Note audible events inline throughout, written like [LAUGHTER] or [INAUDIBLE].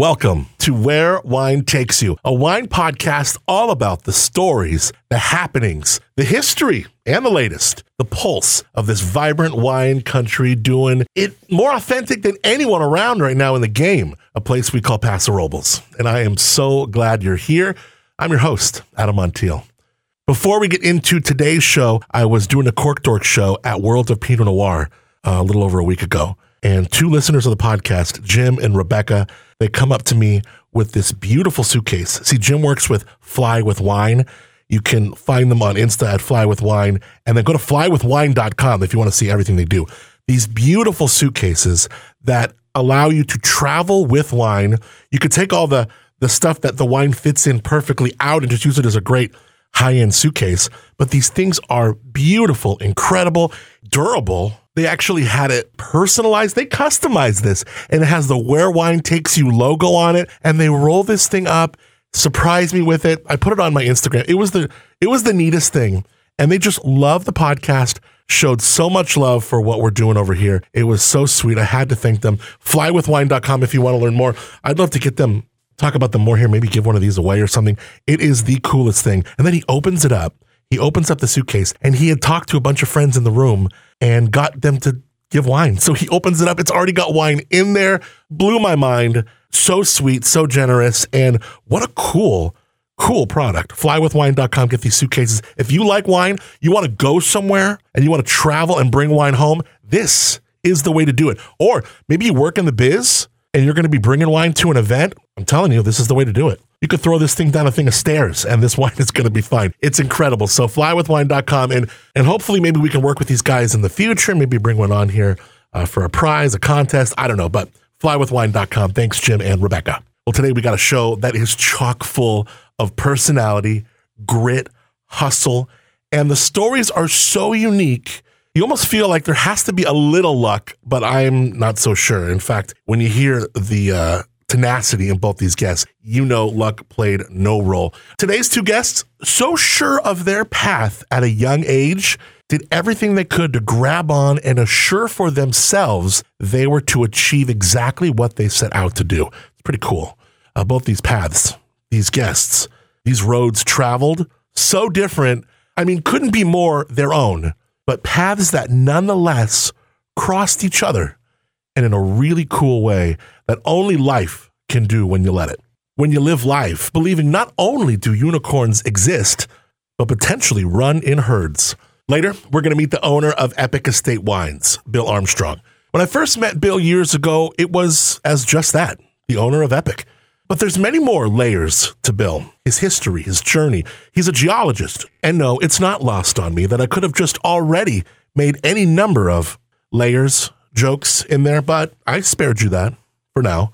Welcome to Where Wine Takes You, a wine podcast all about the stories, the happenings, the history, and the latest, the pulse of this vibrant wine country doing it more authentic than anyone around right now in the game, a place we call Paso Robles. And I am so glad you're here. I'm your host, Adam Montiel. Before we get into today's show, I was doing a Cork Dork show at World of Pinot Noir uh, a little over a week ago. And two listeners of the podcast, Jim and Rebecca, they come up to me with this beautiful suitcase. See, Jim works with Fly with Wine. You can find them on Insta at Fly with Wine, and then go to flywithwine.com if you want to see everything they do. These beautiful suitcases that allow you to travel with wine. You could take all the the stuff that the wine fits in perfectly out and just use it as a great high end suitcase. But these things are beautiful, incredible, durable, they actually had it personalized. They customized this and it has the Where Wine Takes You logo on it. And they roll this thing up, surprise me with it. I put it on my Instagram. It was the it was the neatest thing. And they just love the podcast, showed so much love for what we're doing over here. It was so sweet. I had to thank them. Flywithwine.com if you want to learn more. I'd love to get them, talk about them more here, maybe give one of these away or something. It is the coolest thing. And then he opens it up. He opens up the suitcase and he had talked to a bunch of friends in the room and got them to give wine. So he opens it up. It's already got wine in there. Blew my mind. So sweet, so generous. And what a cool, cool product. Flywithwine.com. Get these suitcases. If you like wine, you want to go somewhere and you want to travel and bring wine home, this is the way to do it. Or maybe you work in the biz and you're going to be bringing wine to an event. I'm telling you, this is the way to do it. You could throw this thing down a thing of stairs and this [LAUGHS] wine is going to be fine. It's incredible. So flywithwine.com and and hopefully maybe we can work with these guys in the future. Maybe bring one on here uh, for a prize, a contest. I don't know, but flywithwine.com. Thanks, Jim and Rebecca. Well, today we got a show that is chock full of personality, grit, hustle, and the stories are so unique. You almost feel like there has to be a little luck, but I'm not so sure. In fact, when you hear the uh, tenacity in both these guests. You know, luck played no role. Today's two guests, so sure of their path at a young age, did everything they could to grab on and assure for themselves they were to achieve exactly what they set out to do. It's pretty cool. Uh, both these paths, these guests, these roads traveled, so different. I mean, couldn't be more their own, but paths that nonetheless crossed each other and in a really cool way that only life can do when you let it. When you live life, believing not only do unicorns exist, but potentially run in herds. Later, we're going to meet the owner of Epic Estate Wines, Bill Armstrong. When I first met Bill years ago, it was as just that, the owner of Epic. But there's many more layers to Bill, his history, his journey. He's a geologist. And no, it's not lost on me that I could have just already made any number of layers jokes in there, but I spared you that for now.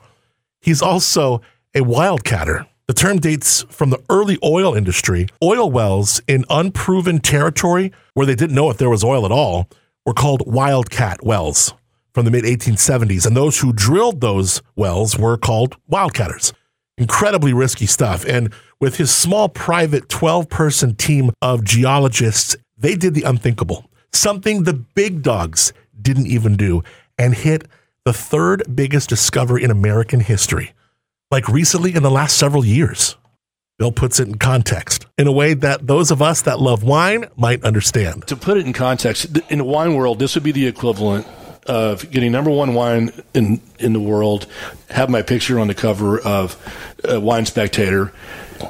He's also a wildcatter. The term dates from the early oil industry. Oil wells in unproven territory where they didn't know if there was oil at all were called wildcat wells from the mid 1870s. And those who drilled those wells were called wildcatters. Incredibly risky stuff. And with his small private 12 person team of geologists, they did the unthinkable, something the big dogs didn't even do and hit the third biggest discovery in American history, like recently in the last several years. Bill puts it in context in a way that those of us that love wine might understand. To put it in context, in the wine world, this would be the equivalent of getting number one wine in in the world, have my picture on the cover of uh, Wine Spectator,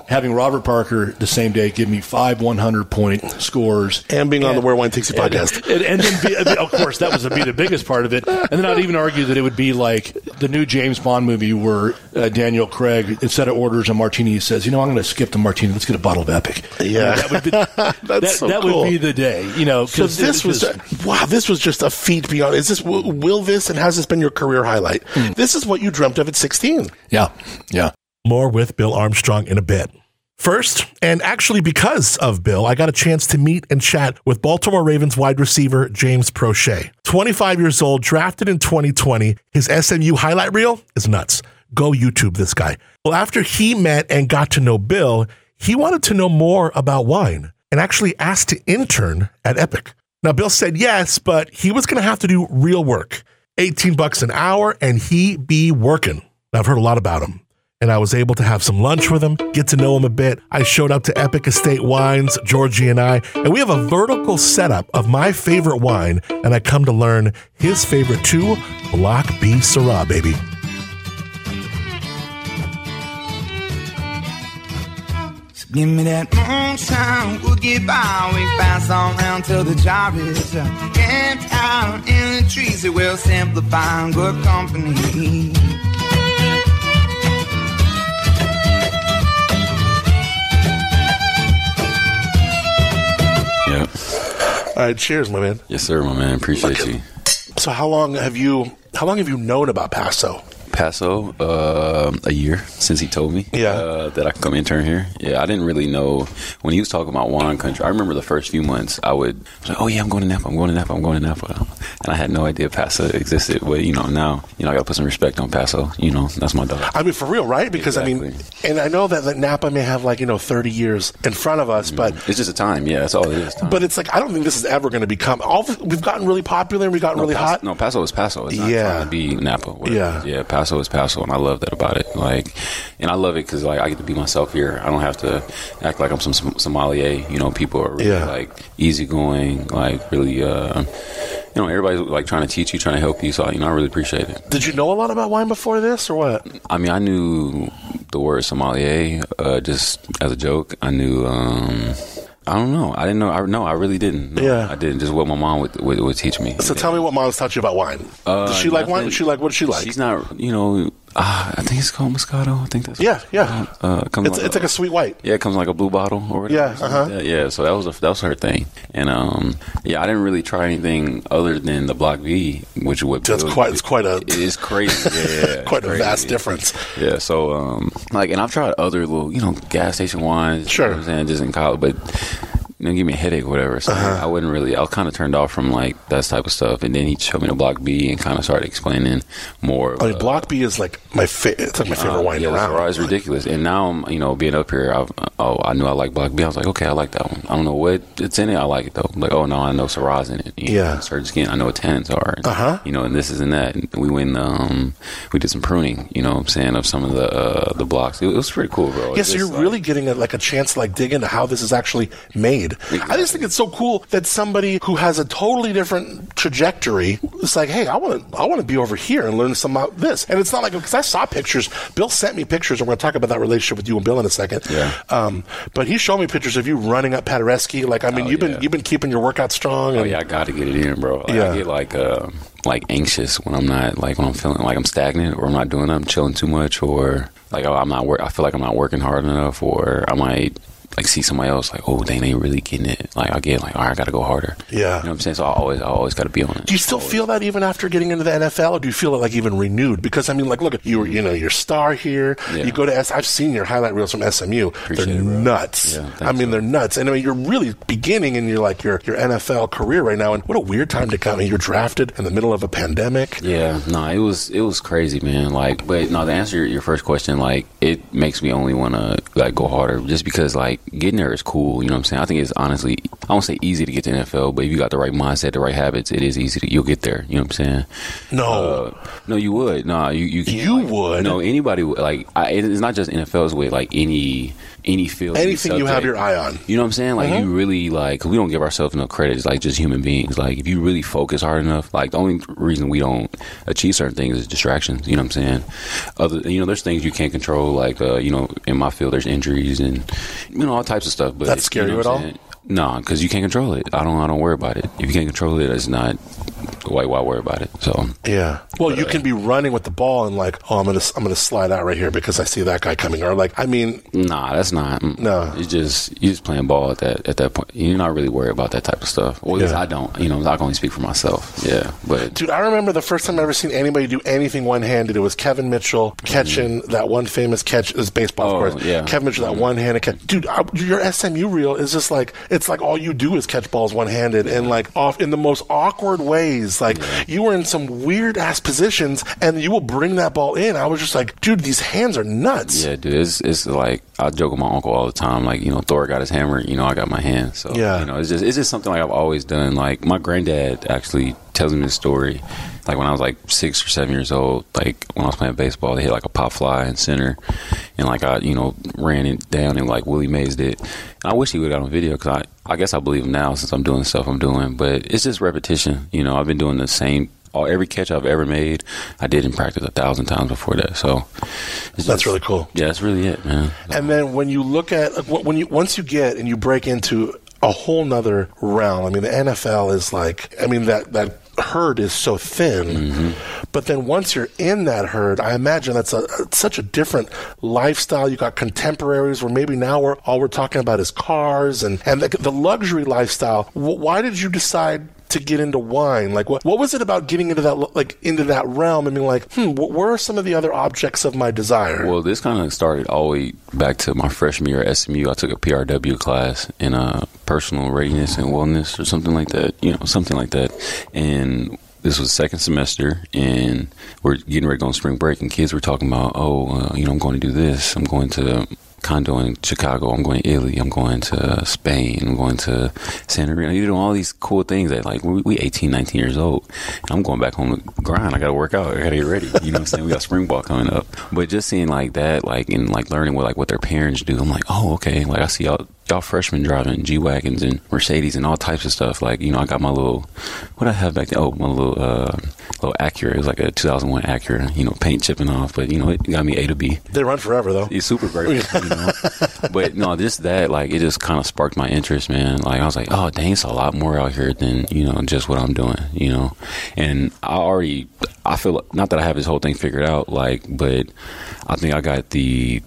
having Robert Parker the same day give me five 100 point scores. And being and, on the Where Wine Takes You podcast. And, [LAUGHS] and, and then, be, of course, that was be the biggest part of it. And then I'd even argue that it would be like the new James Bond movie where uh, Daniel Craig, instead of orders a martini, he says, you know, I'm going to skip the martini. Let's get a bottle of Epic. Yeah. that would be, [LAUGHS] that, so that cool. would be the day, you know. So this was, wow, this was just a feat beyond. Is this, will this, and has this been your career highlight? Mm. This is what you dreamt of at 16. Yeah. Yeah. More with Bill Armstrong in a bit. First, and actually because of Bill, I got a chance to meet and chat with Baltimore Ravens wide receiver James Proche. 25 years old, drafted in 2020. His SMU highlight reel is nuts. Go YouTube this guy. Well, after he met and got to know Bill, he wanted to know more about wine and actually asked to intern at Epic. Now, Bill said yes, but he was going to have to do real work 18 bucks an hour and he be working. I've heard a lot about him. And I was able to have some lunch with him, get to know him a bit. I showed up to Epic Estate Wines, Georgie and I, and we have a vertical setup of my favorite wine, and I come to learn his favorite too, Block B Syrah, baby. So Give me that moonshine, we'll get by. We pass on round till the job is. Camped out in the trees, it will simplify good company. All right, cheers, my man. Yes, sir, my man. Appreciate you. So, how long have you? How long have you known about Paso? Paso, uh, a year since he told me Yeah. uh, that I could come intern here. Yeah, I didn't really know when he was talking about wine country. I remember the first few months I would I like, oh yeah, I'm going to Napa, I'm going to Napa, I'm going to Napa, and I had no idea Paso existed. But you know now, you know I got to put some respect on Paso. You know that's my dog. I mean, for real, right? Because I mean, and I know that, that Napa may have like you know thirty years in front of us, but It's just a time. Yeah, that's all it is. Time. but it's like I don't think this is ever going to become. All we've gotten really popular and we've gotten no, really Paso, hot. No, Paso is Paso. It's not Yeah. trying to be Napa. whatever. Yeah. yeah. Paso is Paso, and I love that about it. Like, and I love it because like I get to be myself here. I don't have to act like I'm some Som- sommelier. You know, people are really Yeah. like easygoing, like really. uh you know, everybody's like trying to teach you, trying to help you. So, you know, I really appreciate it. Did you know a lot about wine before this, or what? I mean, I knew the word sommelier uh, just as a joke. I knew. um I don't know. I didn't know. I no, I really didn't. No, Yeah. I didn't. Just what my mom would would, would teach me. So tell me what mom's taught you about wine. Uh, does she like wine? Does she like what does she like? She's not. You know, uh, I think it's called Moscato. I think that's Yeah, yeah. Uh, it comes it's it's like a sweet white. yeah, it comes in like a blue bottle or whatever. Yeah, uh-huh. like. Yeah, so that was a, that was her thing, and um, yeah, I didn't really try anything other than the Block B, which would That's quite- it's quite a- it [LAUGHS] is crazy. [LAUGHS] Yeah, Quite it's a crazy. vast difference. Yeah, so um, like, and I've tried other little, you know, gas station wines. Sure. you know what I'm saying just in college, but you know, give me a headache or whatever. So Uh-huh. I wouldn't really. I was kind of turned off from like that type of stuff, and then he showed me the Block B and kind of started explaining more. mean, uh, Block B is like my fa- it's like my favorite uh, wine yeah, around. Syrah is ridiculous. And now, I'm, you know, being up here, I've, oh, I knew I liked Block B. I was like, okay, I like that one. I don't know what it's in it. I like it though. Like, oh no, I know Syrah's in it. You Yeah. know, Surge Skin. I know what tannins are. And, Uh-huh. You know, and this is and that. And we went, um, we did some pruning. You know, what I'm saying of some of the uh, the blocks. It, it was pretty cool, bro. Yeah, It's so you're like- really getting a, like a chance to like dig into how this is actually made. I just think it's so cool that somebody who has a totally different trajectory is like, hey, I want to I want to be over here and learn some about this. And it's not like because I saw pictures. Bill sent me pictures, and we're going to talk about that relationship with you and Bill in a second. Yeah. Um, but he showed me pictures of you running up Paderewski. Like, I mean, Oh, you've been you've been keeping your workout strong. Oh yeah, I got to get it in, bro. Like, Yeah. I get like uh, like anxious when I'm not like when I'm feeling like I'm stagnant or I'm not doing. I'm chilling too much or like oh, I'm not. Work- I feel like I'm not working hard enough or I might like see somebody else like oh they ain't really getting it. Like I get like all right, I got to go harder. Yeah. you know what I'm saying. So I always I always got to be on it. Do you still feel that even after getting into the NFL, or do you feel it like even renewed? Because I mean, like, look, you were, you know, your star here. Yeah. You go to S. I've seen your highlight reels from SMU. Appreciate they're it, nuts. Yeah, I mean, bro. they're nuts. And I mean, you're really beginning in your like your your NFL career right now. And what a weird time to come. I mean, you're drafted in the middle of a pandemic. Yeah, no, it was it was crazy, man. Like, but no, to answer your, your first question, like, it makes me only want to like go harder, just because like getting there is cool. You know what I'm saying? I think it's honestly, I won't say easy to get to NFL, but if you got the right mindset, the right habits, it is easy to you'll get there. You know what I'm saying? No. Uh, no, you would. No, you you can't, You like- would? No, anybody would. Like, I, it's not just NFL's with like any any field, any Anything you have your eye on. You know what I'm saying? Like Mhm. you really like 'cause we don't give ourselves enough credit. It's like just human beings. Like if you really focus hard enough, like the only reason we don't achieve certain things is distractions. You know what I'm saying? Other, you know, there's things you can't control. Like uh, you know, in my field, there's injuries and you know all types of stuff. But That scary you what at all? No, because you can't control it. I don't. I don't worry about it. If you can't control it, it's not. Why? Why worry about it? So Yeah. Well, you can be running with the ball and like, oh, I'm gonna I'm gonna slide out right here because I see that guy coming. Or like, I mean, Nah, that's not. No. it's just you just playing ball at that at that point. You're not really worried about that type of stuff. Well, Yeah. I don't. You know, I can only speak for myself. Yeah, but Dude, I remember the first time I ever seen anybody do anything one handed. It was Kevin Mitchell catching that one famous catch. It was baseball, Mm-hmm. Oh, of course. yeah. Kevin Mitchell, that one handed catch. Dude, I, your SMU reel is just like, it's like all you do is catch balls one handed and like off in the most awkward ways. Hands. Like you were in some weird ass positions, and you will bring that ball in. I was just like, dude, these hands are nuts. Yeah, dude, it's it's like I joke with my uncle all the time. Like you know, Thor got his hammer, you know, I got my hand. So Yeah. you know, it's just it's just something like I've always done. Like my granddad actually tells me this story. Like when I was like six or seven years old, like when I was playing baseball, they hit like a pop fly in center, and like I, you know, ran it down and like Willie Mays did. And I wish he would have got on video because I, I guess I believe him now since I'm doing the stuff I'm doing. But it's just repetition. You know, I've been doing the same. All every catch I've ever made, I did in practice a thousand times before that. So That's just- really cool. Yeah, that's really it, man. And then when you look at when you once you get and you break into a whole nother realm. I mean, the NFL is like, I mean that that herd is so thin, mm-hmm. but then once you're in that herd, I imagine that's a such a different lifestyle. You got contemporaries where maybe now we're all we're talking about is cars and and the, the luxury lifestyle. Wh- Why did you decide? To get into wine, like what? What was it about getting into that, like into that realm? I mean, like, hmm, what where are some of the other objects of my desire? Well, this kind of started all the way back to my freshman year at SMU. I took a PRW class in uh, personal readiness and wellness or something like that. You know, something like that. And this was second semester, and we're getting ready to go on spring break, and kids were talking about, oh, uh, you know, I'm going to do this. I'm going to condo in Chicago. I'm going to Italy. I'm going to uh, Spain. I'm going to Santa Marina. You're doing all these cool things that like we, we 18, 19 years old. I'm going back home to grind. I got to work out. I got to get ready. You know what I'm saying? We got spring ball coming up. But just seeing like that, like and like learning what like what their parents do. I'm like, oh okay. Like I see y'all y'all freshmen driving G wagons and Mercedes and all types of stuff. Like you know, I got my little what I have back then. Oh, my little uh little Acura. It was like a 2001 Acura. You know, paint chipping off, but you know, it got me A to B. they run forever, though. He's super great. [LAUGHS] you know? But no, just that, like, it just kind of sparked my interest, man. Like, I was like, oh, dang, it's a lot more out here than, you know, just what I'm doing, you know? And I already, I feel, not that I have this whole thing figured out, like, but I think I got the,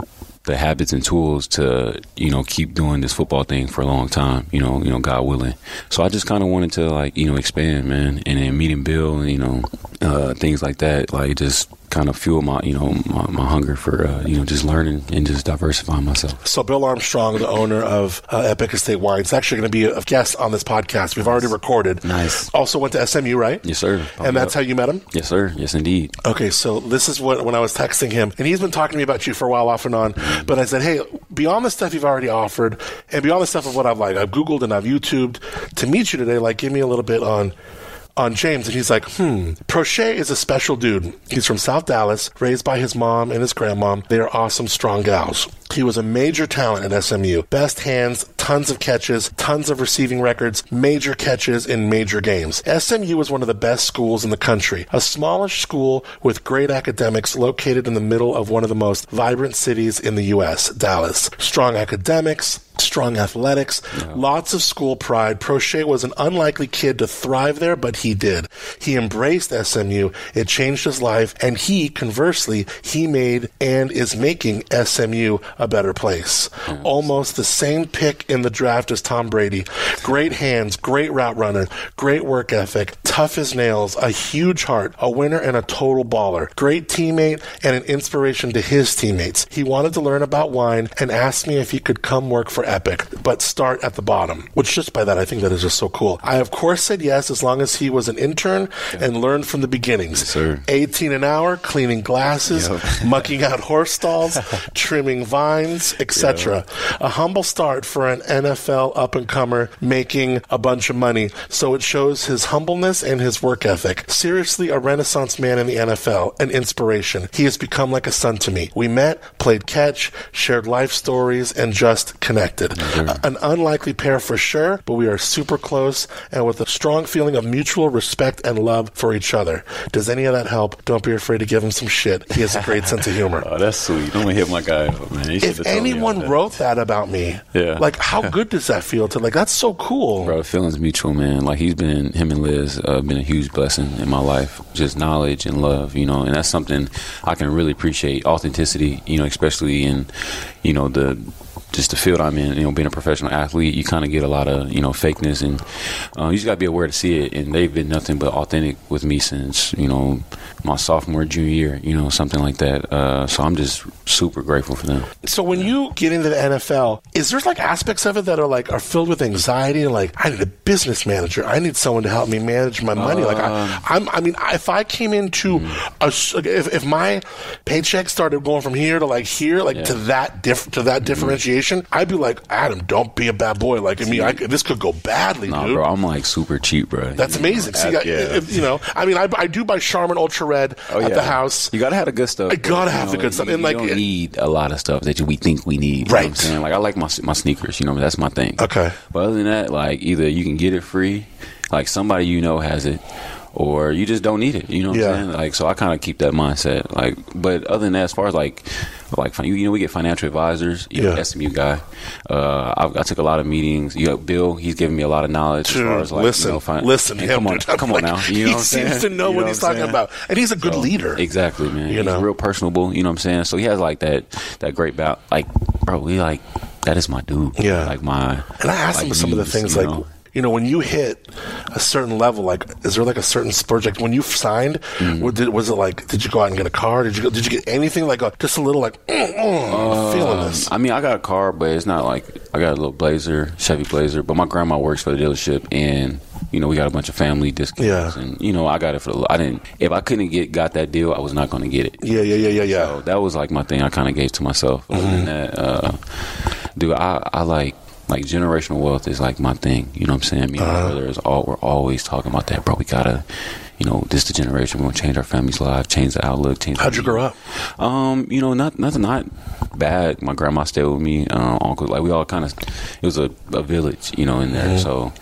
the habits and tools to you know keep doing this football thing for a long time you know you know god willing. So i just kind of wanted to like you know expand man and then meeting bill and you know uh, things like that like just kind of fuel my you know my, my hunger for uh, you know just learning and just diversifying myself So Bill Armstrong, the owner of uh, Epic Estate Wine, is actually going to be a guest on this podcast. We've already recorded. Nice. Also went to SMU, right? yes sir And that's how you met him. yes sir yes indeed Okay, so this is what when I was texting him, and he's been talking to me about you for a while, off and on. But I said, hey, beyond the stuff you've already offered, and beyond the stuff of what I've like, I've Googled and I've YouTubed to meet you today. Like, give me a little bit on. On James, and he's like, hmm. Proche is a special dude. He's from South Dallas, raised by his mom and his grandmom. They are awesome, strong gals. He was a major talent at SMU. Best hands, tons of catches, tons of receiving records, major catches in major games. SMU was one of the best schools in the country. A smallish school with great academics located in the middle of one of the most vibrant cities in the U.S., Dallas. Strong academics, strong athletics, lots of school pride. Proche was an unlikely kid to thrive there, but he did. He embraced SMU. It changed his life, and he, conversely, he made and is making SMU a better place. Almost the same pick in the draft as Tom Brady. Great hands, great route runner, great work ethic, tough as nails, a huge heart, a winner and a total baller. Great teammate and an inspiration to his teammates. He wanted to learn about wine and asked me if he could come work for Epic, but start at the bottom. Which just by that, I think that is just so cool. I of course said yes as long as he was an intern and learned from the beginnings. sir. 18 an hour, cleaning glasses, Yep. mucking out horse stalls, [LAUGHS] trimming vines, etc. A humble start for an NFL up and comer making a bunch of money, so it shows his humbleness and his work ethic. Seriously, a renaissance man in the NFL, an inspiration. He has become like a son to me. We met, played catch, shared life stories, and just connected. A- An unlikely pair for sure, but we are super close and with a strong feeling of mutual respect and love for each other. Does any of that help? Don't be afraid to give him some shit. He has a great sense of humor. [LAUGHS] oh that's sweet i'm gonna hit my guy up man He If should've told anyone wrote that about me, Yeah. like how [LAUGHS] good does that feel to like that's so cool. Bro, feelings mutual, man. Like he's been, him and Liz, uh, been a huge blessing in my life. Just knowledge and love, you know, and that's something I can really appreciate. Authenticity, you know, especially in, you know, the just the field I'm in. You know, being a professional athlete, you kind of get a lot of you know fakeness, and uh, you just got to be aware to see it. And they've been nothing but authentic with me since you know my sophomore junior year. You know, something like that. Uh, so I'm just super grateful for them. So when you get into the NFL, is there like aspects of it that are like are filled with anxiety and like I need a business manager, I need someone to help me manage my money. like I, I'm, I mean, if I came into a, s- if, if my paycheck started going from here to like here, like to that diff, to that differentiation, I'd be like, Adam, don't be a bad boy. Like I mean, I, this could go badly, Nah, dude. bro, I'm like super cheap, bro. That's You know, amazing. See, at- I, if- you know, I mean, I, I do buy Charmin Ultra Red Oh, at yeah. the house. You gotta have the good stuff. I gotta have you the know, good stuff. You, And, like, you don't it- need a lot of stuff that you, we think we need. You know what I'm Right. saying? Like I like my my sneakers. You know, that's my thing. Okay. But other than that, like either you can get it free, like somebody you know has it, or you just don't need it. You know what Yeah. I'm saying? Like so, I kind of keep that mindset. Like, but other than that, as far as like like fin- you know, we get financial advisors. You know, Yeah. SMU guy. Uh, I, I took a lot of meetings. You know, Bill, he's giving me a lot of knowledge as far as like listen, you know, fin- listen, come on, [LAUGHS] come on now. You know he what I'm seems to know You what I'm he's talking about, and he's a good So, leader. Exactly, man. You He's know? real personable. You know what I'm saying? So he has like that that great bout. Like, bro, we like that is my dude. Yeah. like my. And I asked like, him some of the things you like, know? You know, when you hit a certain level, like, is there like a certain spurge? Like, when you signed, what did, was it like? Did you go out and get a car? Did you go, did you get anything like a, just a little like, mm, mm, I'm feeling this? I mean, I got a car, but it's not like I got a little Blazer, Chevy Blazer. But my grandma works for the dealership, and you know we got a bunch of family discounts. Yeah. and you know I got it for the. I didn't. If I couldn't get got that deal, I was not going to get it. Yeah, yeah, yeah, yeah, yeah. So that was like my thing. I kind of gave to myself. Other Mm-hmm. than that, uh, dude, I, I like like generational wealth is like my thing. You know what I'm saying? Me and Uh-huh. my brother is all we're always talking about that, bro. We gotta, you know, this the generation. We're gonna change our family's life, change the outlook, change. How'd you grow up? Um, you know, not nothing, not bad. My grandma stayed with me. Uh, uncle, like we all kind of, it was a, a village, you know, in there. Mm-hmm. So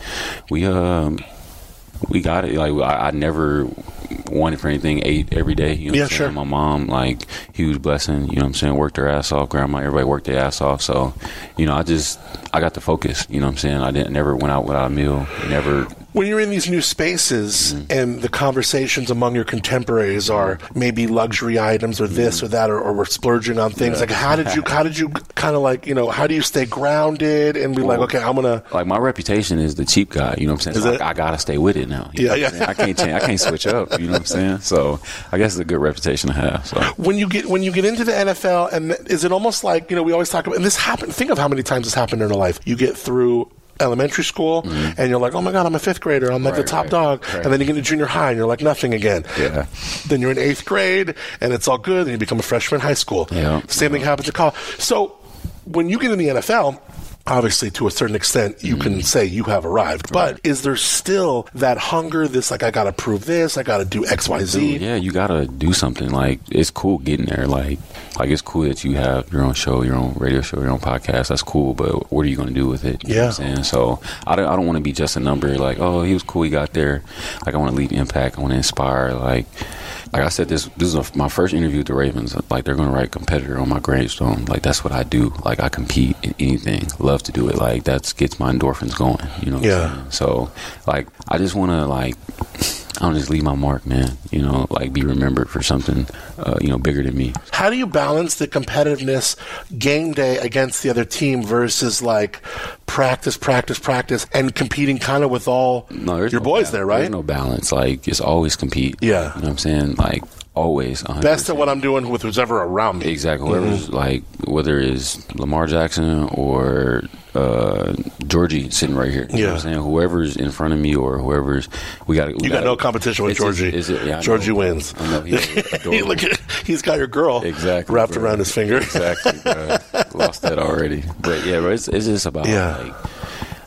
we um we got it. Like I, I never wanted for anything. Ate every day. You know Yeah, what I'm sure. My mom, like, huge blessing. You know what I'm saying? Worked her ass off. Grandma, everybody worked their ass off. So, you know, I just I got the focus. You know what I'm saying? I didn't never went out without a meal. Never. When you're in these new spaces Mm-hmm. and the conversations among your contemporaries are maybe luxury items or this Mm-hmm. or that, or, or we're splurging on things, like how did you, how did you kind of like, you know, how do you stay grounded and be like, okay, I'm gonna, Like my reputation is the cheap guy. You know what I'm saying? So? I, I gotta stay with it now. Yeah, You know what I'm yeah. I can't change. I can't switch up. You know what I'm saying? So I guess it's a good reputation to have. So. when you get when you get into the NFL, and is it almost like you know we always talk about and this happened. Think of how many times this happened in our life. You get through elementary school, and you're like, oh my god, I'm a fifth grader. I'm like the Mm-hmm. Top right, dog. right. And then you get to junior high, and you're like nothing again. Yeah. Then you're in eighth grade, and it's all good. And you become a freshman in high school. Yeah. Same thing happens in college. So when you get in the NFL. Obviously, to a certain extent, you can mm. say you have arrived. But is there still that hunger? This like I got to prove this. I got to do X, Y, Z. Yeah, you gotta do something. Like it's cool getting there. Like, like it's cool that you have your own show, your own radio show, your own podcast. That's cool. But what are you gonna do with it? You know what I'm Yeah. saying? So I don't. I don't want to be just a number. Like, oh, he was cool. He got there. Like, I want to leave impact. I want to inspire. Like. Like I said, this this is a, my first interview with the Ravens. Like they're gonna write competitor on my gravestone. Like that's what I do. Like I compete in anything. Love to do it. Like that gets my endorphins going. You know. Yeah. So like I just want to like [LAUGHS] I don't just leave my mark, man. You know, like be remembered for something, uh, you know, bigger than me. How do you balance the competitiveness game day against the other team versus like practice, practice, practice, and competing kind of with all No, your no boys ba- there, right? There's no balance. Like it's always compete. Yeah. you know what I'm saying. Like always. 100%. Best at what I'm doing with who's ever around me. Exactly. Whoever's like, whether it's Lamar Jackson or uh, Georgie sitting right here. You know Yeah. what I'm saying? Whoever's in front of me or whoever's, we got You got no competition with Georgie. yeah, Georgie know. wins. I know. He's. [LAUGHS] Look at, he's got your girl Exactly, wrapped bro. around his finger. Exactly, bro. Lost that already. But yeah, bro, it's, it's just about Yeah. like,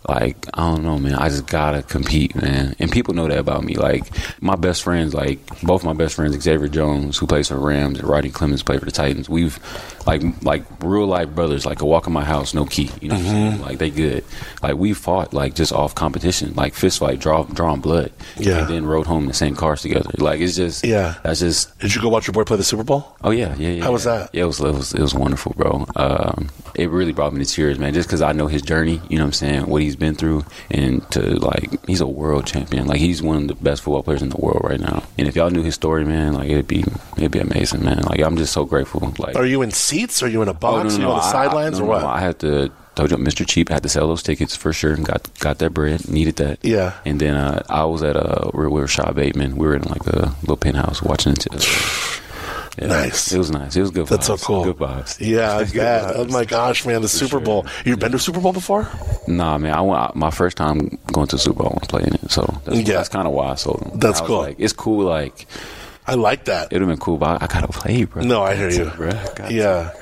like I don't know, man. I just gotta compete, man. And people know that about me. Like my best friends, like both my best friends, Xavier Jones, who plays for Rams, and Rodney Clemons, play for the Titans. We've like like real life brothers. Like a walk in my house, no key. You know what I'm Mm-hmm. saying? Like they good. Like we fought like just off competition, like fist fight, draw drawing blood. Yeah. And then rode home in the same cars together. Like it's just Yeah. That's just Did you go watch your boy play the Super Bowl? Oh yeah, yeah, yeah. How was that? Yeah, it was, it was it was wonderful, bro. Um, it really brought me to tears, man. Just because I know his journey, you know what I'm saying, what he's been through, and to like, he's a world champion. Like he's one of the best football players in the world right now. And if y'all knew his story, man, like it'd be it'd be amazing, man. Like I'm just so grateful. Like Are you in seats? Are you in a Oh, box? Are you on the I- sidelines I, or what? no, I had to. Told you, Mr. Cheap I had to sell those tickets for sure, and got got that bread. Needed that. Yeah. And then uh, I was at uh, we were Shaw Bateman. We were in like a little penthouse watching it. [SIGHS] [LAUGHS] Yeah, Nice. It was nice. It was good. Vibes. That's so cool. Good vibes. yeah, I bet. [LAUGHS] Oh my gosh, man, the Super sure. Bowl. You've been to Super Bowl before? Nah, man. I went my first time going to Super Bowl and playing it, so that's, Yeah. that's kind of why I sold them. That's I was cool. Like, it's cool. Like I like that. it would have been cool, but I, I gotta play, bro. No, I hear you. bro. I got to. Yeah.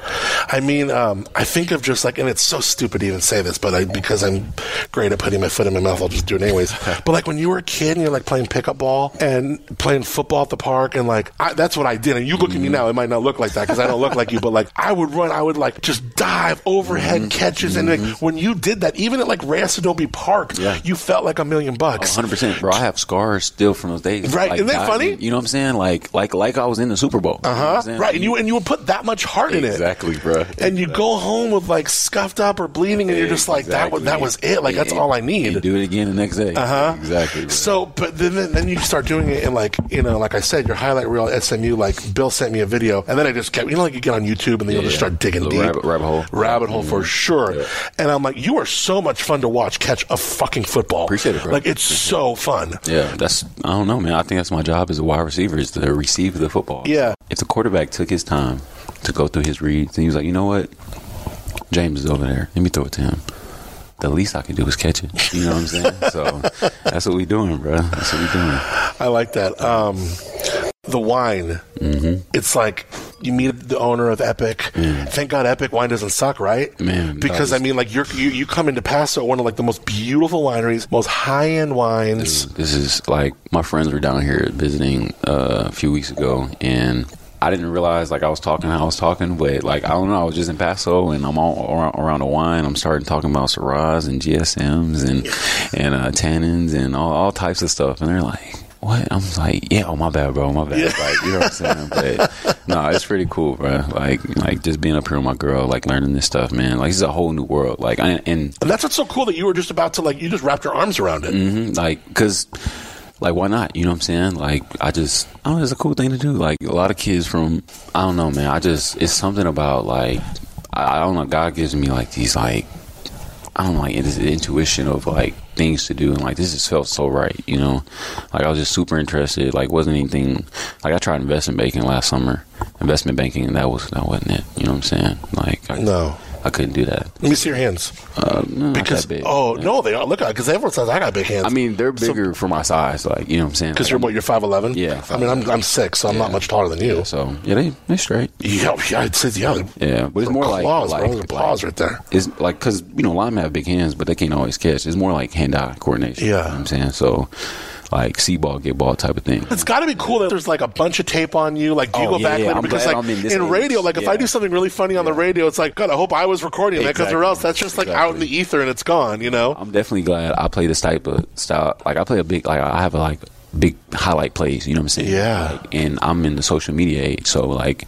I mean, um, I think of just like, and it's so stupid to even say this, but I, because I'm great at putting my foot in my mouth, I'll just do it anyways. [LAUGHS] but like when you were a kid and you're like playing pickup ball and playing football at the park, and like, I, that's what I did. And you look at me mm-hmm. now, it might not look like that because I don't look like you, but like I would run, I would like just dive overhead mm-hmm. catches. And like mm-hmm. when you did that, even at like Reyes Adobe Park, Yeah. you felt like a million bucks. 100 percent, bro. I have scars still from those days. Right, isn't that funny? You know what I'm saying? Like, like, like I was in the Super Bowl. Uh huh. Right. And you, and you would put that much heart in it. exactly, bro. and you go home with like scuffed up or bleeding, and you're just like that. Was, that was it. Like that's all I need. do it again the next day. Uh huh. Exactly. bro. So, but then then you start doing it and like you know, like I said, your highlight reel at SMU. Like Bill sent me a video, and then I just kept you know, like you get on YouTube and then you'll just start digging deep, rabbit- rabbit hole. rabbit hole for sure. Yeah. And I'm like, you are so much fun to watch catch a fucking football. Appreciate it, bro. Like it's so fun. Yeah, that's I don't know, man. I think that's my job as a wide receiver is to receive the football. Yeah. If the quarterback took his time to go through his reads and he was like, you know what, James is over there. Let me throw it to him. The least I can do is catch it. You know what I'm saying? so that's what we doing, bro. That's what we doing. I like that. Um, the wine. Mm-hmm. It's like you meet the owner of Epic. Thank God Epic wine doesn't suck, right? Mm. Man, because I mean, like you're, you you come into Paso, one of like the most beautiful wineries, most high end wines. This is like my friends were down here visiting uh, a few weeks ago, and I didn't realize like I was talking how I was talking, but like I don't know, I was just in Paso and I'm all around, around the wine. I'm starting talking about Syrahs and GSMs and and uh, tannins and all, all types of stuff, and they're like. What I'm like, yeah, oh my bad, bro, my bad. Like, you know what I'm saying? [LAUGHS] But no, it's pretty cool, bro. Like, like just being up here with my girl, like learning this stuff, man. Like, this is a whole new world. Like, I, and And that's what's so cool that you were just about to like you just wrapped your arms around it. hmm Like, cause, like, why not? You know what I'm saying? Like, I just, I don't know, it's a cool thing to do. Like, a lot of kids from, I don't know, man. I just, it's something about like, I, I don't know. God gives me like these like, I don't know, like this intuition of like things to do, and like this just felt so right. You know, like I was just super interested. Like, wasn't anything. Like, I tried investment banking last summer, investment banking, and that was that wasn't it. You know what I'm saying? Like, I, No. I couldn't do that. Let me see your hands. Uh, no, Because oh no, they are. Look at because everyone says I got big hands. I mean, they're bigger for my size. Like, you know what I'm saying? because Like, you're what you're five eleven. Yeah, I mean, I'm I'm six, so I'm not much taller than you. Yeah, so yeah, they they straight. Yeah, yeah, I'd say yeah. Yeah, but it's more like claws, like, are claws right there. It's like because you know linemen have big hands, but they can't always catch. It's more like hand-eye coordination. Yeah. you know what I'm saying so. Like see ball, get ball type of thing. It's got to be cool that there's like a bunch of tape on you. Like, do you Oh, go yeah, back yeah, later? I'm Because like in in radio, like if I do something really funny on the radio, it's like God, I hope I was recording that because or else that's just like out in the ether and it's gone. You know? I'm definitely glad I play this type of style. Like I play a big, like I have a like big highlight plays. You know what I'm saying? Yeah. Like, and I'm in the social media age, so like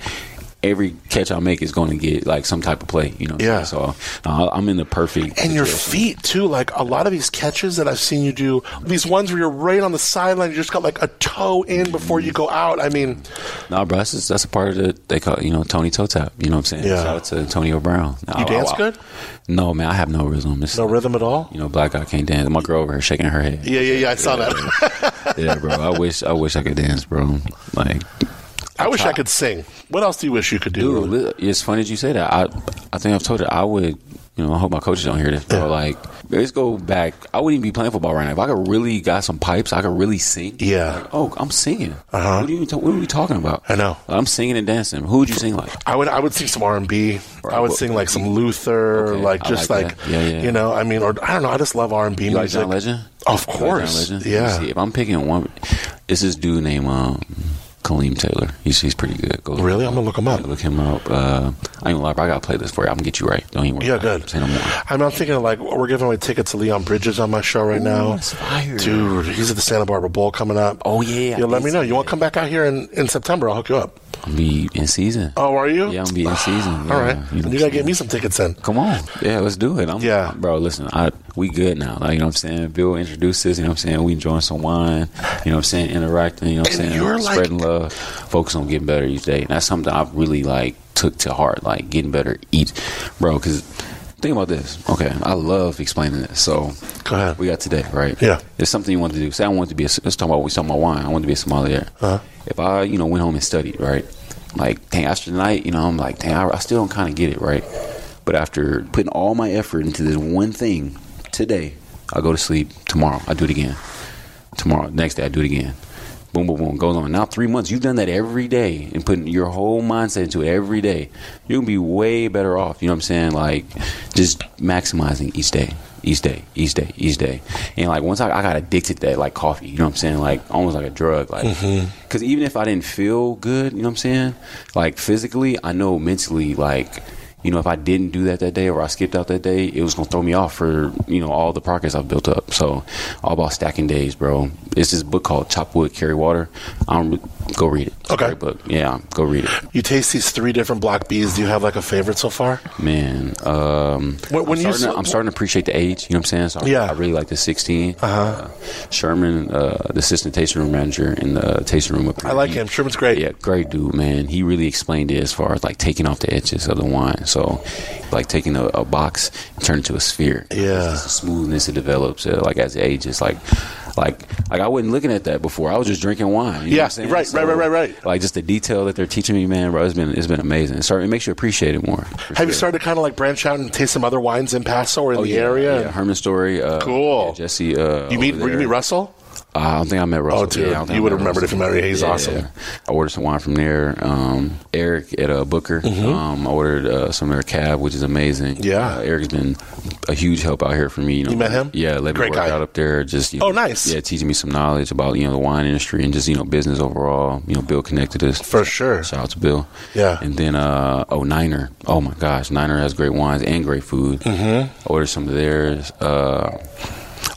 every catch I make is going to get like some type of play. You know? Yeah. So uh, I'm in the perfect. And your feet too. Like a lot of these catches that I've seen you do, these ones where you're right on the sideline, you just got like a toe in before you go out. I mean, Nah, bro, that's, just, that's a part of the they call you know Tony Toe Tap. You know what I'm saying? Yeah. Shout out to Antonio Brown. you dance good? No, man, I have no rhythm. It's, No rhythm at all. You know, black guy can't dance. My girl over here shaking her head. Yeah, yeah, yeah. I saw that. Yeah, bro. I wish I wish I could dance, bro. Like, I wish I could sing. What else do you wish you could do? dude, it's funny that you say that. I I think I've told you I would. You know, I hope my coaches don't hear this, bro. Like, let's go back. I wouldn't even be playing football right now if I could really got some pipes. I could really sing. Yeah. Like, oh, I'm singing. Uh-huh. What are you? what are we talking about? I know. I'm singing and dancing. Who would you sing like? I would I would sing some R and B. I would sing like some Luther, Okay, like I just like like. Yeah, yeah. you know. I mean, or I don't know. I just love R and B music. John Legend? Of You like course, John Legend? yeah. See, if I'm picking one, it's this dude named um, Kaleem Taylor. He's he's pretty good. Go Really, I'm gonna look him up. look him up. Uh, I ain't gonna lie, bro, I gotta play this for you. I'm gonna get you right. Don't even worry. Yeah, good. Say no more. I mean, I'm thinking of like we're giving away tickets to Leon Bridges on my show right now. that's fire. dude. He's at the Santa Barbara Bowl coming up. Oh, yeah, yeah. Let me know. You want to come back out here in, in September? I'll hook you up. I'm be in season. Oh, are you? Yeah, I'm gonna be in season. [SIGHS] All Yeah, right. you know You, gotta get me some tickets then. Come on. Yeah, let's do it. I'm, Yeah. Bro, listen, I we good now. Like, you know what I'm saying? Bill introduced us, you know what I'm saying? We enjoying some wine, you know what I'm saying? Interacting, you know what I'm saying? you're like- Spreading love, focus on getting better each day. And that's something I've really like took to heart, like getting better, each, bro. Because think about this. Okay, I love explaining this. So Go ahead. we got today, right? Yeah. It's something you want to do. Say I want to be. A, let's talk about we talking about wine. I want to be a sommelier. Uh-huh. If I, you know, went home and studied, right? Like, dang, after tonight, you know, I'm like, dang, I, I still don't kind of get it, right? But after putting all my effort into this one thing today, I go to sleep. Tomorrow, I do it again. Tomorrow, next day, I do it again. Boom, boom, boom, goes on. Now three months, you've done that every day and putting your whole mindset into it every day. You're gonna be way better off. You know what I'm saying? Like, just maximizing each day, each day, each day, each day. And like once I, I got addicted to that, like coffee. You know what I'm saying? Like almost like a drug. Like, mm-hmm. because even if I didn't feel good, you know what I'm saying? Like physically, I know mentally, like you know, if I didn't do that that day or I skipped out that day, it was gonna throw me off for you know all the progress I've built up. So, all about stacking days, bro. It's this book called Chop Wood, Carry Water. Um, go read it. It's a Okay. great book. Yeah, go read it, You taste these three different Block Bs. Do you have like a favorite so far? man. Um, When- when I'm, you starting to, I'm starting to appreciate the age. You know what I'm saying? So Yeah. I really like the 16. Uh-huh. Sherman, uh, the assistant tasting room manager in the tasting room. I like him. Sherman's great. Yeah, great dude, man. He really explained it as far as like taking off the edges of the wine. So, like taking a, a box and turn it to a sphere. Yeah. The smoothness it develops uh, like as it ages. Like, like, like I wasn't looking at that before. I was just drinking wine. You know Yeah, what I'm saying? right, right, right, right, right. Like just the detail that they're teaching me, man, bro. It's been it's been amazing. It, start, it makes you appreciate it more. Have you started to kind of like branch out and taste some other wines in Paso or in Oh, the yeah, area? Yeah, Herman Story. Uh, Cool. yeah, Jesse. Uh, You meet? you meet Russell? Uh, I don't think I met Russell. Oh, dude, Yeah, I don't think you I would have remembered if you met him. He's Yeah, awesome. yeah. I ordered some wine from there. Um, Eric at uh, Booker. Um, I ordered uh, some of their cab, which is amazing. Mm-hmm. Yeah. uh, Eric's been a huge help out here for me. You, know, You met him? Yeah, let Great me work guy. out up there. Just you Oh, nice. Yeah, teaching me some knowledge about you know the wine industry and just you know business overall. You know, Bill connected us For sure. Shout out to Bill. Yeah. And then uh oh Niner. Oh my gosh, Niner has great wines and great food. Mm-hmm. Ordered some of theirs. Uh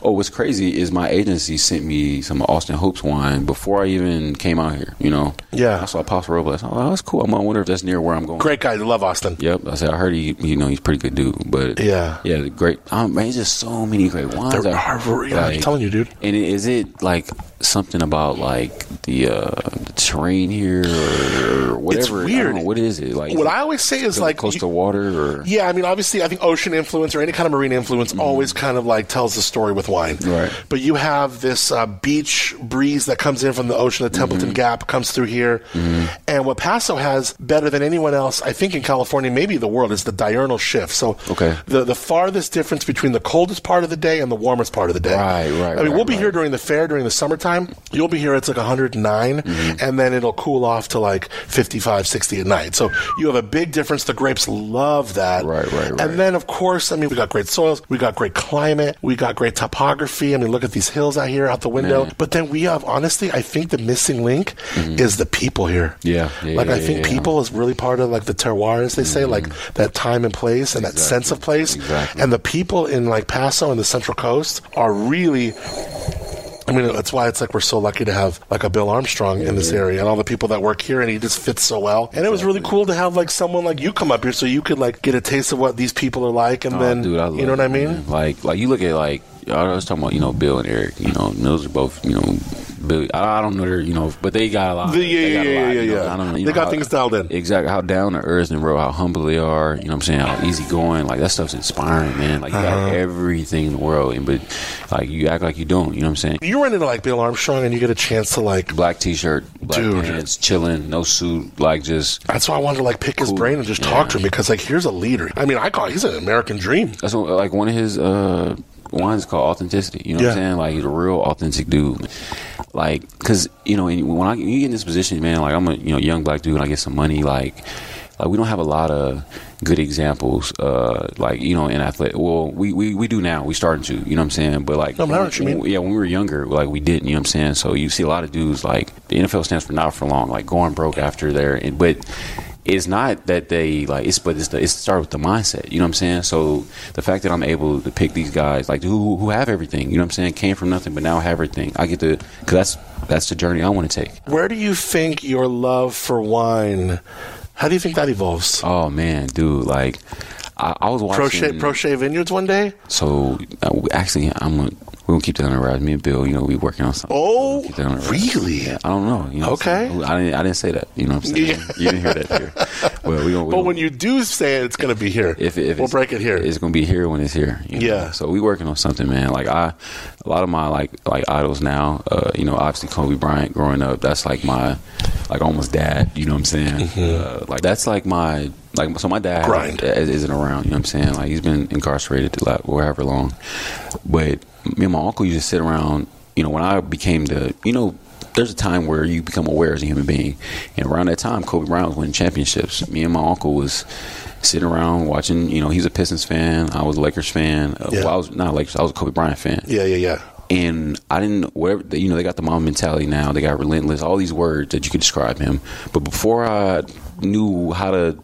Oh, what's crazy is my agency sent me some Austin Hope's wine before I even came out here. You know, Yeah. I saw Pasta Robles. Oh, that's cool. I'm gonna wonder if that's near where I'm going. Great guy. Love Austin. Yep. I said I heard he, you know, he's a pretty good dude. But Yeah. yeah, great. Um, man, there's just so many great wines. There are- yeah, I'm telling you, dude. And is it like something about like the, uh, the terrain here or whatever? I don't weird. know. What is it like? What I always say is like close you- to water or Yeah, I mean, obviously, I think ocean influence or any kind of marine influence always kind of like tells the story with wine. Mm-hmm. Right. But you have this uh, beach breeze that comes in from the ocean. The Templeton Mm-hmm. Gap comes through here, and what Paso has better than anyone else, I think, in California, maybe the world, is the diurnal shift. So, Okay. the the farthest difference between the coldest part of the day and the warmest part of the day. Right, right, I mean, right, we'll be right. here during the fair during the summertime. You'll be here. It's like 109, Mm-hmm. And then it'll cool off to like 55, 60 at night. So you have a big difference. The grapes love that. Right, right, right. And then, of course, I mean, we got great soils, we got great climate, we got great topography. I mean, look at these hills out here out the window. Man. But then we have, honestly, I think the missing link is the people here. Mm-hmm. Yeah, yeah, like I think yeah, yeah. people is really part of like the terroir, as they say, like that time and place and that sense of place. Exactly. And the people in like Paso and the Central Coast are really. I mean, that's why it's like we're so lucky to have like a Bill Armstrong in this area and all the people that work here, and he just fits so well. And it was really cool to have like someone like you come up here so you could like get a taste of what these people are like, and Oh, then dude, you know what I mean? man. Like, like you look at like I was talking about, you know, Bill and Eric. You know, those are both, you know, Bill. I, I don't know their, you know, but they got a lot. The- yeah, they got yeah, lot, yeah, you know, yeah. I don't you They know, got how- things dialed in. Exactly how down to earth and real, how humble they are. You know what I'm saying? How easy going. Like that stuff's inspiring, man. Like you Uh-huh. got everything in the world, and but like you act like you don't. You know what I'm saying? You run into like Bill Armstrong, and you get a chance to like. Black t-shirt, black Dude. pants, chilling, no suit, like just. That's why I wanted to like pick his brain and just Yeah. talk to him because like here's a leader. I mean, I call he's an American dream. That's what, like one of his uh, wines is called authenticity. You know what I'm saying? Like he's a real authentic dude. Like, cause you know, when I you get in this position, man, like I'm a you know young black dude, and I get some money. Like, like we don't have a lot of good examples. Uh, like you know, in athletic. Well, we, we we do now. We starting to. You know what I'm saying? But like, No, but I know what you when- mean. yeah, when we were younger, like we didn't. You know what I'm saying? So you see a lot of dudes like the NFL stands for not for long, like going broke after there And, but it's not that they like it's but it's the, it's started with the mindset you know what i'm saying so the fact that i'm able to pick these guys like who who have everything you know what i'm saying came from nothing but now have everything i get to because that's that's the journey i want to take Where do you think your love for wine? How do you think that evolves? oh man dude like i, I was watching Crochet Crochet Vineyards one day. so uh, actually i'm a, we gonna keep that on the rise. Me and Bill, you know, we working on something. Oh, Keep that on really? Yeah, I don't know. You know Okay. I didn't. I didn't say that. You know what I'm saying? Yeah. You didn't hear that here. [LAUGHS] Well, we gonna. We But gonna- when you do say it, it's going to be here. if, if we'll break it here. It's gonna be here when it's here. you know? Yeah. So we working on something, man. Like I, a lot of my like like idols now. Uh, you know, obviously Kobe Bryant. Growing up, that's like my like almost dad. You know what I'm saying? Uh, like that's like my like so my dad Mm-hmm. Grind. is- isn't around. You know what I'm saying? Like he's been incarcerated a lot, wherever long. But me and my uncle used to sit around. You know, when I became the you know. There's a time where you become aware as a human being, and around that time, Kobe Bryant was winning championships. Me and my uncle was sitting around watching. You know, he's a Pistons fan. I was a Lakers fan. Uh, Yeah. well, I was not a Lakers. I was a Kobe Bryant fan. yeah, yeah, yeah. And I didn't whatever you know they got the Mamba mentality now. They got relentless. All these words that you could describe him. But before I knew how to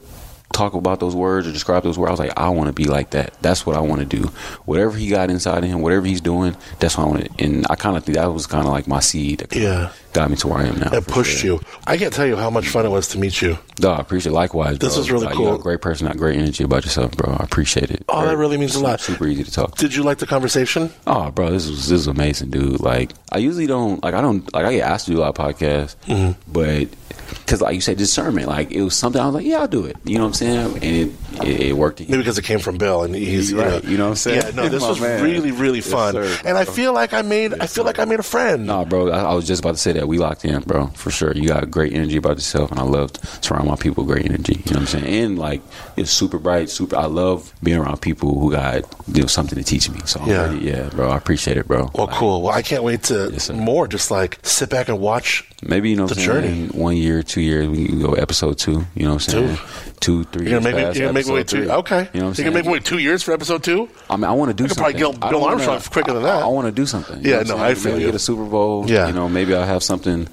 talk about those words or describe those words, I was like, I want to be like that. That's what I want to do. Whatever he got inside of him, whatever he's doing, that's what I want to. And I kind of think that was kind of like my seed Yeah. Got me to where I am now. It pushed sure. you. I can't tell you how much fun it was to meet you. No, I appreciate it. Likewise. This bro. was really Like, cool. You great person, got great energy about yourself, bro. I appreciate it. Oh, that really means a lot. Super easy to talk. Did you like the conversation? Oh, bro, this was this was amazing, dude. Like, I usually don't like I don't like I get asked to do a lot of podcasts, Mm-hmm. but because like you said, discernment. Like it was something I was like, yeah, I'll do it. You know what I'm saying? And it it, it worked. Maybe because it came from Bill and he's you [LAUGHS] Right, know, you know what I'm saying? Yeah, no, this [LAUGHS] was man. really really Yes, fun, sir, and I feel like I made I feel like I made a friend. No, bro, I, I was just about to say that we locked in, bro, for sure. You got great energy about yourself, and I love to surround my people with great energy. You know what I'm saying? And like, it's super bright, super. I love being around people who got you know something to teach me. So I'm Yeah. ready. yeah, bro, I appreciate it, bro. Well, Like, cool. Well, I can't wait to Yes, more. Just like sit back and watch. Maybe you know The what I'm saying? journey. One year, two years, we can go episode two. You know what I'm saying? Two, three. You're gonna make years me. You're gonna make me wait two. three. Okay. You know what I'm You're saying? gonna make me wait two years for episode two. I mean, I want to do I could something. probably get I Bill wanna- Armstrong quicker than that. I, want to do something. You Yeah, no, I feel Maybe you. Get a Super Bowl. Yeah. You know, maybe I'll have something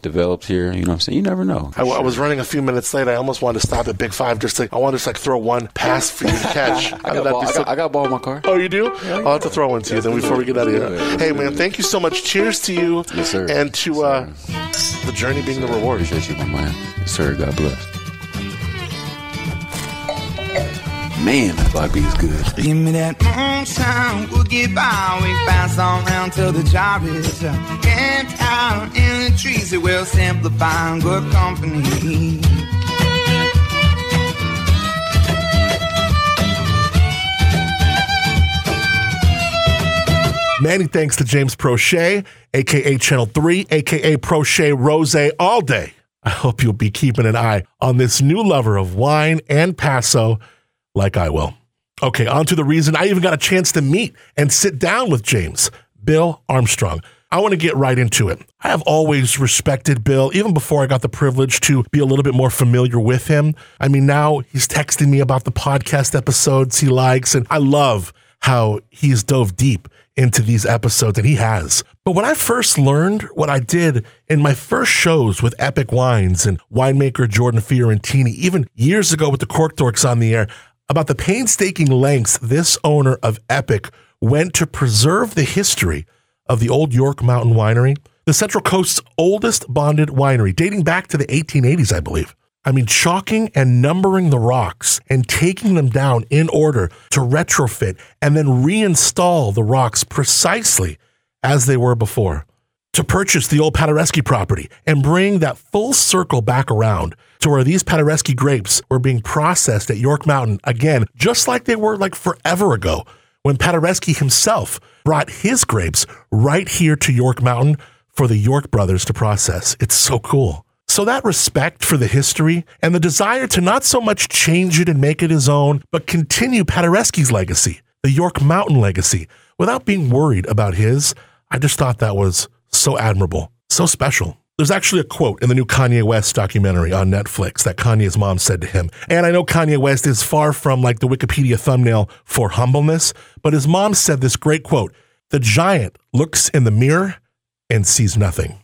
developed here. You know what I'm saying? You never know. I, I was running a few minutes late. I almost wanted to stop at Big Five just to. I wanted to just like throw one pass for you to catch. [LAUGHS] I got, ball, I, got, I got a ball in my car. Oh, you do? I'll have to throw one to you then before we get out of here. Let's Hey, man, thank you so much. Cheers to you. Yes, sir. And to Yes, uh, the journey being the reward. Appreciate you, my man. Yes, sir. God bless. Man, that black beat is good. Give me that moonshine, we'll get by. We pass on round till the job is uh, camped out in the trees. It will simplify good company. Many thanks to James Proche, aka Channel 3, aka Proche Rose all day. I hope you'll be keeping an eye on this new lover of wine and Paso like I will. Okay, on to the reason I even got a chance to meet and sit down with James, Bill Armstrong. I want to get right into it. I have always respected Bill, even before I got the privilege to be a little bit more familiar with him. I mean, now he's texting me about the podcast episodes he likes, and I love how he's dove deep into these episodes, and he has. But when I first learned what I did in my first shows with Epoch Wines and winemaker Jordan Fiorentini, even years ago with the Cork Dorks on the air, about the painstaking lengths this owner of Epoch went to preserve the history of the old York Mountain Winery, the Central Coast's oldest bonded winery, dating back to the 1880s, I believe. I mean, chalking and numbering the rocks and taking them down in order to retrofit and then reinstall the rocks precisely as they were before. To purchase the old Paderewski property and bring that full circle back around to where these Paderewski grapes were being processed at York Mountain again, just like they were like forever ago when Paderewski himself brought his grapes right here to York Mountain for the York brothers to process. It's so cool. So, that respect for the history and the desire to not so much change it and make it his own, but continue Paderewski's legacy, the York Mountain legacy, without being worried about his, I just thought that was so admirable, so special. There's actually a quote in the new Kanye West documentary on Netflix that Kanye's mom said to him. And I know Kanye West is far from like the Wikipedia thumbnail for humbleness, but his mom said this great quote The giant looks in the mirror and sees nothing.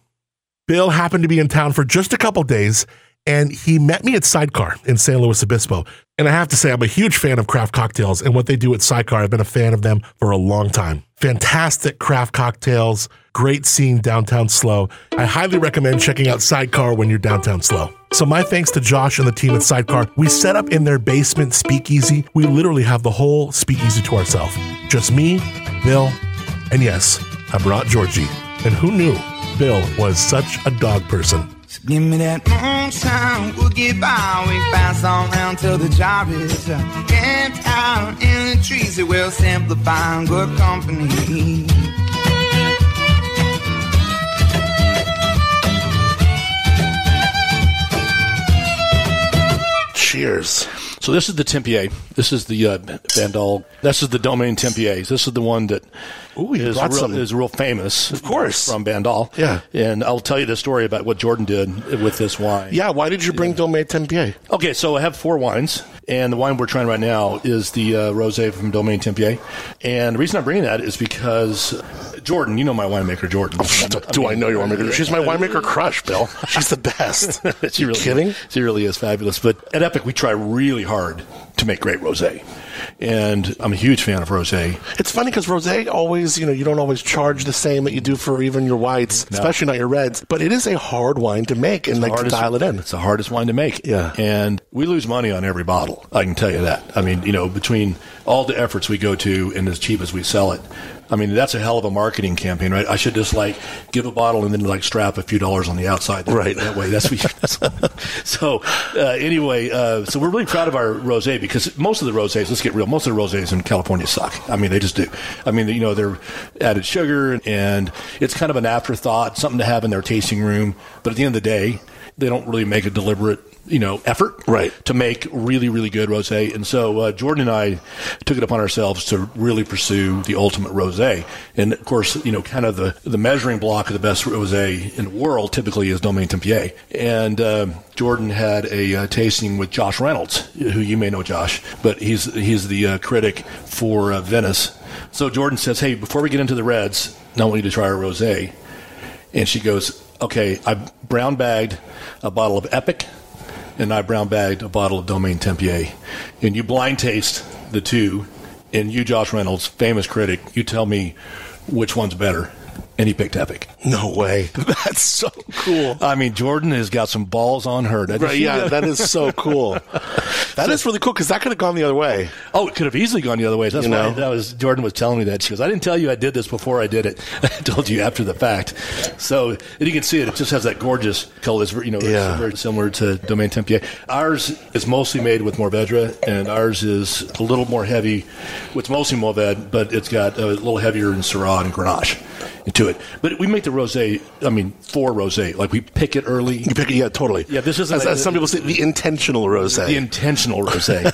Bill happened to be in town for just a couple days and he met me at Sidecar in San Luis Obispo. And I have to say, I'm a huge fan of craft cocktails and what they do at Sidecar. I've been a fan of them for a long time. Fantastic craft cocktails, great scene downtown slow. I highly recommend checking out Sidecar when you're downtown slow. So, my thanks to Josh and the team at Sidecar. We set up in their basement speakeasy. We literally have the whole speakeasy to ourselves. Just me, Bill, And yes, I brought Georgie. And who knew Bill was such a dog person? So give me that mm, moonshine, we'll get by. We pass on round till the job is uh, camped out in the trees. It will simplify good company. Cheers. So this is the Tempier. This is the uh, Bandol. This is the Domaine Tempiers. This is the one that Ooh, is real, some. is real famous, of course. from Bandol. Yeah. and I'll tell you the story about what Jordan did with this wine. Yeah, why did you bring Domaine Tempier? Okay, so I have four wines, and the wine we're trying right now is the uh, rosé from Domaine Tempier. And the reason I'm bringing that is because Jordan, you know my winemaker, Jordan. [LAUGHS] Do I know your winemaker? She's my winemaker crush, Bill. [LAUGHS] She's the best. [LAUGHS] she you really, kidding? She really is fabulous. But at Epoch, we try really hard to make great rosé, and I'm a huge fan of rosé. It's funny because rosé always, you know, you don't always charge the same that you do for even your whites, especially not your reds. But it is a hard wine to make and like to dial it in. It's the hardest wine to make. Yeah. And we lose money on every bottle. I can tell you that. I mean, you know, between all the efforts we go to and as cheap as we sell it, I mean, that's a hell of a marketing campaign, right? I should just like give a bottle and then like strap a few dollars on the outside. That, Right. That way. That's, what you, that's [LAUGHS] [LAUGHS] so, uh, anyway, uh, so we're really proud of our rosé because most of the rosés, let's get real, most of the rosés in California suck. I mean, they just do. I mean, you know, they're added sugar and it's kind of an afterthought, something to have in their tasting room. But at the end of the day, they don't really make a deliberate, you know, effort Right. to make really, really good rosé. And so uh, Jordan and I took it upon ourselves to really pursue the ultimate rosé. And of course, you know, kind of the, the measuring block of the best rosé in the world typically is Domaine Tempier. And um Jordan had a uh, tasting with Josh Reynolds, who you may know Josh, but he's he's the uh, critic for uh, Vinous. So Jordan says, "Hey, before we get into the reds, I want you to try our rosé." And she goes, "Okay, I brown bagged a bottle of Epoch, and I brown bagged a bottle of Domaine Tempier, and you blind taste the two, and you, Josh Reynolds, famous critic, you tell me which one's better." And he picked Epoch. No way. [LAUGHS] That's so cool. I mean, Jordan has got some balls on her. doesn't Right, she? yeah, that is so [LAUGHS] cool. That is really cool because that could have gone the other way. Oh, it could have easily gone the other way. That's You why that was Jordan was telling me that. She goes, "I didn't tell you I did this before I did it. [LAUGHS] I told you after the fact." So and you can see it. It just has that gorgeous color. It's very- you know, Yeah. it's very similar to Domaine Tempier. Ours is mostly made with Mourvedre, and ours is a little more heavy. It's mostly Mourvedre, but it's got a little heavier in Syrah and Grenache into it. But we make the rosé. I mean, for rosé, like we pick it early. You pick it, yeah, totally. Yeah, this isn't as, a- as some people say, the intentional rosé. The intentional rosé.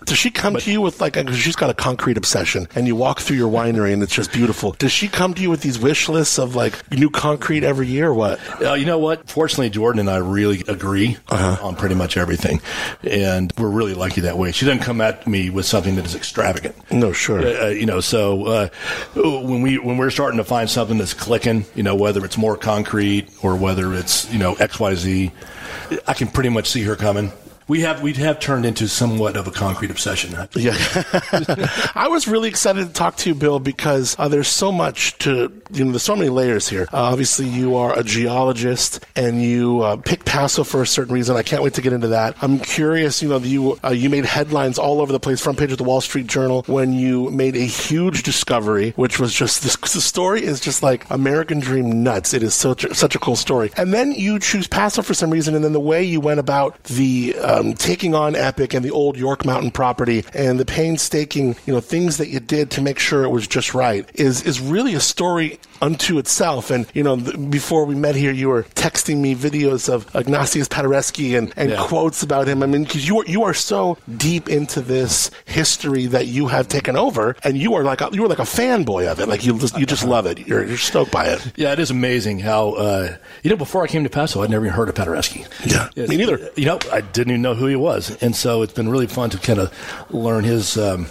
[LAUGHS] Does she come to you with like? She's got a concrete obsession, and you walk through your winery, and it's just beautiful. Does she come to you with these wish lists of like new concrete every year? Or what? Uh, you know what? Fortunately, Jordan and I really agree Uh-huh. on pretty much everything, and we're really lucky that way. She doesn't come at me with something that is extravagant. No, sure. Uh, uh, you know, so uh, when we when we're starting to find something that's clicking, you know, whether it's more concrete or whether it's you know X Y Z, I can pretty much see her coming. We have we have turned into somewhat of a concrete obsession. Yeah. [LAUGHS] I was really excited to talk to you, Bill, because uh, there's so much to, you know, there's so many layers here. Uh, obviously, you are a geologist and you uh, picked Paso for a certain reason. I can't wait to get into that. I'm curious, you know, you, uh, you made headlines all over the place, front page of the Wall Street Journal, when you made a huge discovery, which was just, [LAUGHS] this, the story is just like American Dream nuts. It is such a, such a cool story. And then you choose Paso for some reason, and then the way you went about the um, taking on Epoch and the old York Mountain property and the painstaking, you know, things that you did to make sure it was just right is is really a story unto itself. And you know, th- before we met here, you were texting me videos of Ignatius Paderewski and, and Yeah. quotes about him. I mean, because you are you are so deep into this history that you have taken over, and you are like a, you are like a fanboy of it. Like you just, you just love it. You're you're stoked by it. Yeah, it is amazing how uh, you know. Before I came to Paso, I'd never even heard of Paderewski. Yeah, It's- me neither. You know, I didn't even know who he was, and so it's been really fun to kind of learn his um,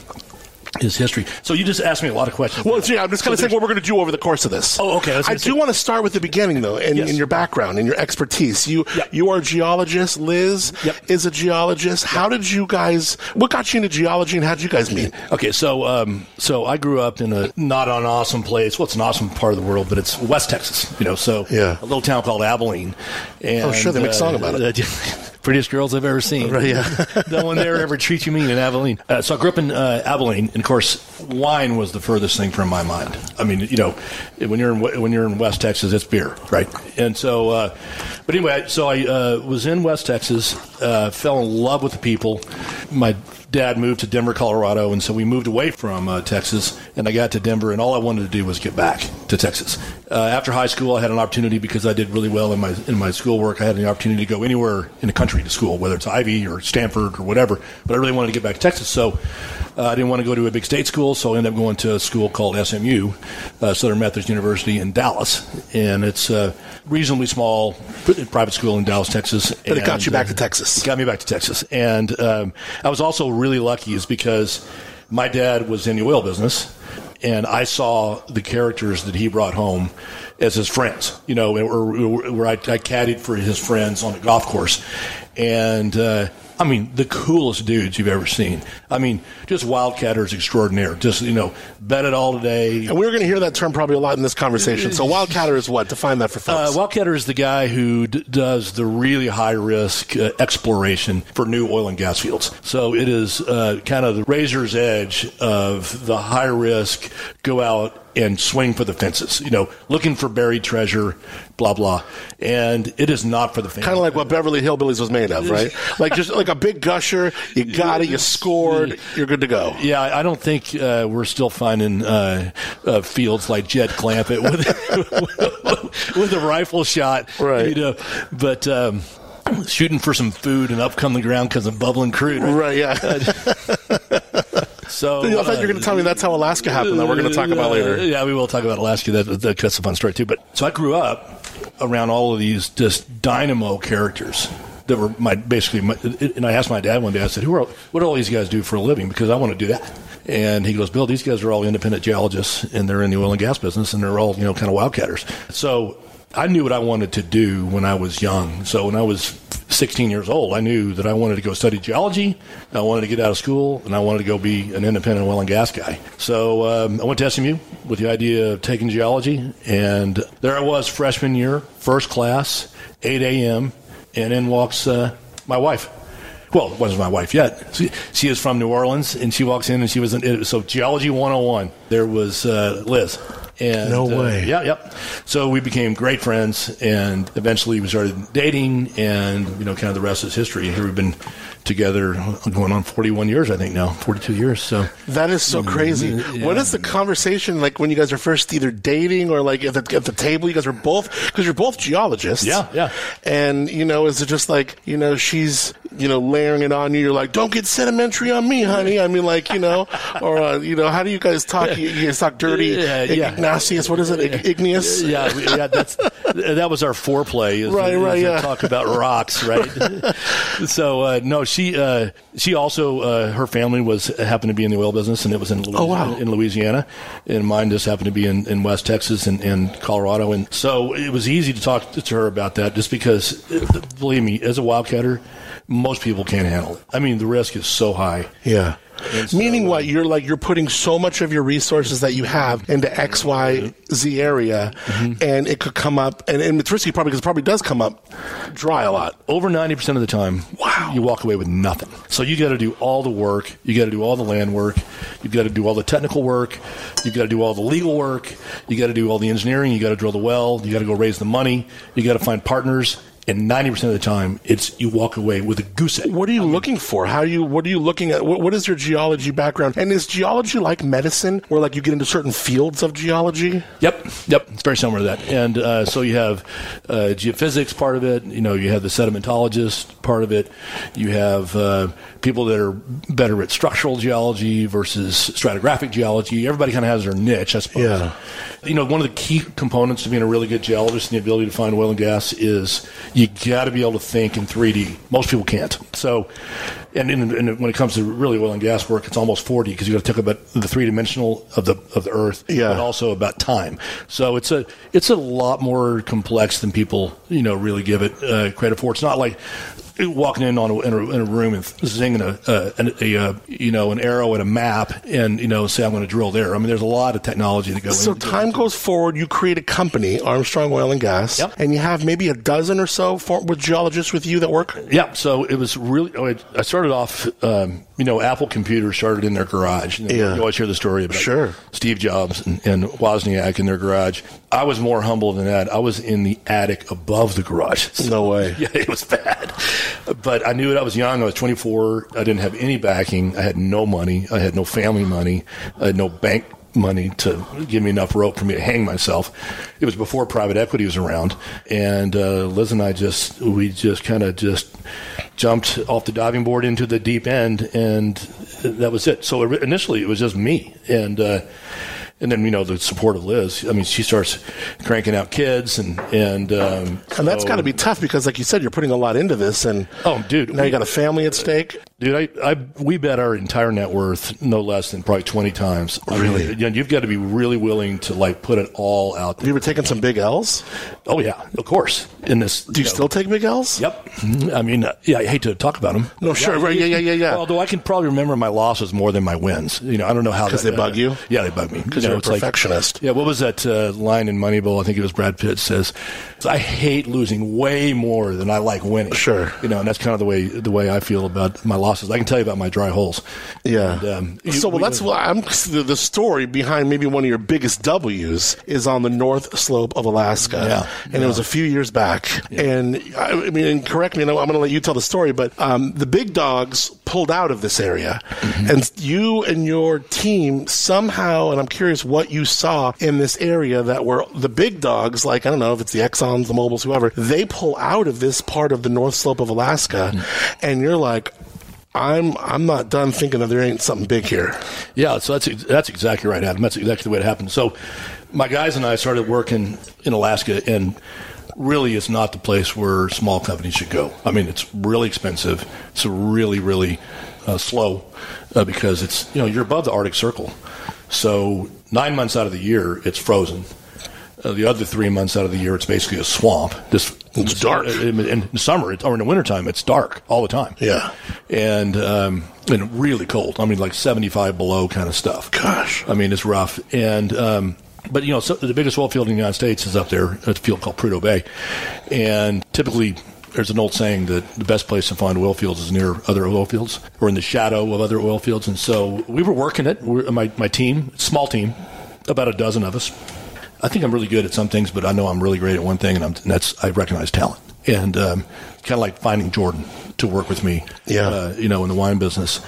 his history. So you just asked me a lot of questions. Well, yeah, I'm just kind So say what we're going to do over the course of this. Oh, okay, I I do want to start with the beginning, though, and Yes. in your background and your expertise. You Yep. you are a geologist. Liz Yep. is a geologist. How did you guys? What got you into geology, and how did you guys meet? Okay, so um, so I grew up in a not an awesome place. Well, it's an awesome part of the world, but it's West Texas. You know, so Yeah. a little town called Abilene. And, Oh, sure, they make a song about it. [LAUGHS] prettiest girls I've ever seen. Right, yeah. [LAUGHS] no one there ever treats you mean in Abilene. Uh, so I grew up in uh, Abilene, and of course, wine was the furthest thing from my mind. I mean, you know, when you're in when you're in West Texas, it's beer, right? And so, uh, but anyway, so I uh, was in West Texas, uh, fell in love with the people. My dad moved to Denver, Colorado, and so we moved away from uh, Texas. And I got to Denver, and all I wanted to do was get back to Texas. Uh, after high school, I had an opportunity because I did really well in my in my schoolwork. I had an opportunity to go anywhere in the country to school, whether it's Ivy or Stanford or whatever. But I really wanted to get back to Texas, so I didn't want to go to a big state school, so I ended up going to a school called SMU, uh, Southern Methodist University in Dallas, and it's a reasonably small private school in Dallas, Texas. But it got And, you back uh, to Texas. got me back to Texas. And um, I was also really lucky, is because my dad was in the oil business, and I saw the characters that he brought home as his friends. You know, where, where I, I caddied for his friends on the golf course, and. Uh, I mean, the coolest dudes you've ever seen. I mean, just wildcatters extraordinaire. Just, you know, bet it all today. And we're going to hear that term probably a lot in this conversation. So [LAUGHS] wildcatter is what? Define that for Uh, folks. Wildcatter is the guy who d- does the really high risk uh, exploration for new oil and gas fields. So it is uh, kind of the razor's edge of the high risk, go out and swing for the fences, you know, looking for buried treasure, blah, blah. And it is not for the faint. kind of like what Beverly Hillbillies was made of, right? like just like a big gusher. You [LAUGHS] got it. You scored. You're good to go. Yeah, I don't think uh, we're still finding uh, uh, fields like Jed Clampett with [LAUGHS] with a rifle shot, Right. You know, but um, shooting for some food and up come the ground because of bubbling crude. Right. Yeah. [LAUGHS] So I thought you were going to tell me that's how Alaska happened. That we're going to talk about uh, later. Yeah, we will talk about Alaska. That, that that's a fun story too. But so I grew up around all of these just dynamo characters that were my basically. My, and I asked my dad one day. I said, "Who are what do all these guys do for a living?" Because I want to do that. And he goes, "Bill, these guys are all independent geologists, and they're in the oil and gas business, and they're all you know kind of wildcatters." So I knew what I wanted to do when I was young. So when I was 16 years old, I knew that I wanted to go study geology. I wanted to get out of school, and I wanted to go be an independent oil and gas guy. So um, I went to SMU with the idea of taking geology, and there I was, freshman year, first class, 8 a.m., and in walks uh, my wife. Well, it wasn't my wife yet. She, she is from New Orleans, and she walks in, and she was in, so geology 101. There was uh, Liz. And, No uh, way. yeah, yep. So we became great friends, and eventually we started dating, and you know, kind of the rest is history. Here we've been together going on 41 years, I think now, 42 years. So That is so crazy. Mm-hmm. What is the conversation like when you guys are first either dating or like at the, at the table? You guys are both because you're both geologists. Yeah, yeah. And you know, is it just like you know she's you know layering it on you? You're like, don't get sedimentary on me, honey. I mean, like you know, or uh, you know, how do you guys talk? [LAUGHS] You, you guys talk dirty. Yeah, yeah. Ignatius, what is it? Ig- Igneous. yeah, yeah, that's that was our foreplay. Right, right, yeah. Talk about rocks, right? [LAUGHS] so uh, no, she uh, she also uh, her family was happened to be in the oil business, and it was in Louisiana, Oh, wow. in Louisiana, and mine just happened to be in, in West Texas and, and Colorado, and so it was easy to talk to her about that, just because, believe me, as a wildcatter, most people can't handle it. I mean, the risk is so high. Yeah. So, Meaning what? You're like you're putting so much of your resources that you have into X, Y, Z area, Mm-hmm. and it could come up, and, and it's risky probably because it probably does come up dry a lot. over 90% of the time, Wow. you walk away with nothing. So you got to do all the work. You got to do all the land work. You've got to do all the technical work. You've got to do all the legal work. You got to do all the engineering. You got to drill the well. You got to go raise the money. You got to find partners. And 90% of the time, it's you walk away with a goose egg. What are you looking for? How you? What are you looking at? What, what is your geology background? And is geology like medicine, where like you get into certain fields of geology? Yep, yep, it's very similar to that. And uh, so you have uh, geophysics part of it. You know, you have the sedimentologist part of it. You have uh, people that are better at structural geology versus stratigraphic geology. Everybody kind of has their niche, I suppose. Yeah. You know, one of the key components to being a really good geologist and the ability to find oil and gas is you got to be able to think in 3D. Most people can't. So, and, and, and when it comes to really oil and gas work, it's almost 4D because you got to talk about the three dimensional of the of the Earth, Yeah. but also about time. So it's a it's a lot more complex than people you know really give it uh, credit for. It's not like walking in on a, in, a, in a room and zinging a, a, a, a, you know an arrow at a map and you know say I'm going to drill there. I mean, there's a lot of technology that goes. So time goes forward. You create a company, Armstrong Oil and Gas, Yep. and you have maybe a dozen or so for, with geologists with you that work. Yeah, so it was really. oh, I- started off, um, you know, Apple computers started in their garage. You, know, Yeah. you always hear the story about Sure. Steve Jobs and, and Wozniak in their garage. I was more humble than that. I was in the attic above the garage. No way. [LAUGHS] Yeah, it was bad. But I knew it. I was young. I was 24. I didn't have any backing. I had no money. I had no family money. I had no bank money to give me enough rope for me to hang myself. It was before private equity was around. And uh, Liz and I just, we just kind of just jumped off the diving board into the deep end. And that was it. So initially it was just me. And, uh, and then you know the support of Liz. I mean, she starts cranking out kids, and and um, And that's so- got to be tough because, like you said, you're putting a lot into this, and Oh, dude, now you got a family at stake. Dude, I, I we bet our entire net worth no less than probably twenty times. I mean, Really? you know, you've got to be really willing to like put it all out Have there. you ever taken some big L's? Oh yeah, of course. In this, Do you know- still take big L's? Yep. I mean, uh, yeah, I hate to talk about them. No, sure. Right. Yeah, yeah, yeah, yeah. Although I can probably remember my losses more than my wins. You know, I don't know how 'Cause that- they bug you? Yeah, they bug me Because You know, you're a it's like- perfectionist. yeah, what was that uh, line in Moneyball? I think it was Brad Pitt says, "I hate losing way more than I like winning." Sure. you know, and that's kind of the way the way I feel about my losses. I can tell you about my dry holes. Yeah. And, um, you- so well, we- that's what I'm. The, the story behind maybe one of your biggest W's is on the North Slope of Alaska, Yeah. and it was a few years back. And I, I mean, and correct me. I'm going to let you tell the story, but um, the big dogs pulled out of this area, Mm-hmm. and you and your team somehow. And I'm curious what you saw in this area that were the big dogs, like I don't know if it's the Exxon's, the Mobiles, whoever. They pull out of this part of the North Slope of Alaska, Mm-hmm. and you're like. I'm I'm not done thinking that there ain't something big here. Yeah, so that's that's exactly right, Adam. That's exactly the way it happened. So, my guys and I started working in Alaska, and really, it's not the place where small companies should go. I mean, it's really expensive. It's really, really uh, slow uh, because it's you know you're above the Arctic Circle, so nine months out of the year it's frozen. Uh, the other three months out of the year, it's basically a swamp. This It's dark. In, in the summer, it's, or in the wintertime, it's dark all the time. Yeah. and um, and really cold. I mean, like seventy five below kind of stuff. Gosh. I mean, it's rough. And um, but you know, so the biggest oil field in the United States is up there. It's a field called Prudhoe Bay, and typically. There's an old saying that the best place to find oil fields is near other oil fields or in the shadow of other oil fields. And so we were working it. We're, my, my team, small team, about a dozen of us. I think I'm really good at some things, but I know I'm really great at one thing, and, I'm, and that's I recognize talent. And um, kind of like finding Jordan to work with me, Yeah. uh, you know, in the wine business.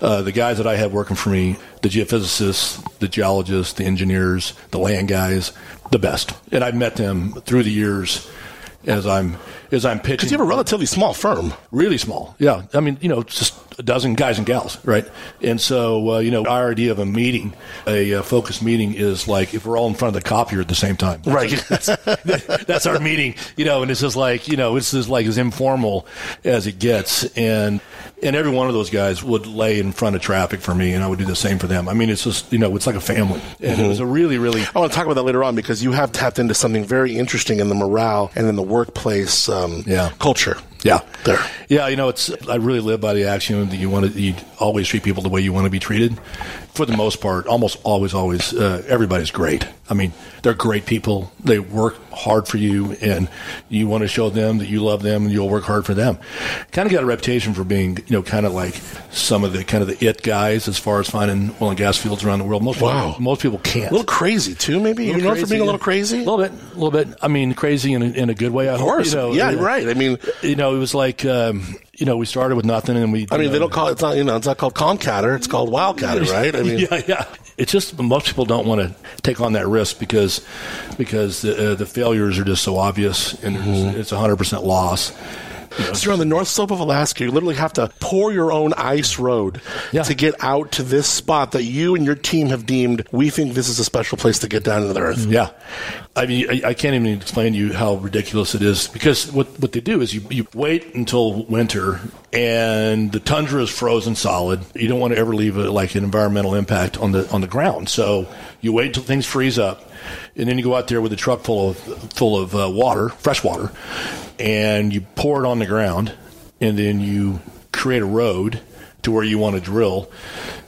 Uh, the guys that I have working for me, the geophysicists, the geologists, the engineers, the land guys, the best. And I've met them through the years as I'm as I'm pitching. Because you have a relatively small firm. Really small, yeah. I mean, you know, just a dozen guys and gals, right? And so, uh, you know, our idea of a meeting, a uh, focused meeting, is like if we're all in front of the copier at the same time, Right. [LAUGHS] that's our meeting, you know. And it's just like, you know, it's just like as informal as it gets, and and every one of those guys would lay in front of traffic for me, and I would do the same for them. I mean, it's just, you know, it's like a family, and it was a really, really I want to talk about that later on because you have tapped into something very interesting in the morale and in the workplace um, Yeah. culture. Yeah, There. Yeah, you know, it's I really live by the axiom that you want to you always treat people the way you want to be treated. For the most part, almost always, always, uh, everybody's great. I mean, they're great people. They work hard for you, and you want to show them that you love them, and you'll work hard for them. Kind of got a reputation for being, you know, kind of like some of the kind of the it guys as far as finding oil and gas fields around the world. Most Wow. people, most people can't. A little crazy too, maybe. You know, for being a little crazy. A little bit, a little bit. I mean, crazy in a, in a good way. I of course. You know, yeah, right. I mean, you know, it was like, um, you know, we started with nothing, and we. I mean, you they don't call it. It's not. You know, it's not called Comcatter. It's called Wildcatter, [LAUGHS] right? I mean, yeah, yeah. It's just most people don't want to take on that risk because because the, uh, the failures are just so obvious, and Mm-hmm. it's a hundred percent [LAUGHS] So you're on the north slope of Alaska. You literally have to pour your own ice road Yeah. to get out to this spot that you and your team have deemed. We think this is a special place to get down to the earth. Mm-hmm. Yeah, I mean, I, I can't even explain to you how ridiculous it is because what what they do is you you wait until winter and the tundra is frozen solid. You don't want to ever leave a, like an environmental impact on the on the ground, so you wait until things freeze up, and then you go out there with a truck full of full of uh, water, fresh water, and you pour it on the ground. and then you create a road to where you want to drill.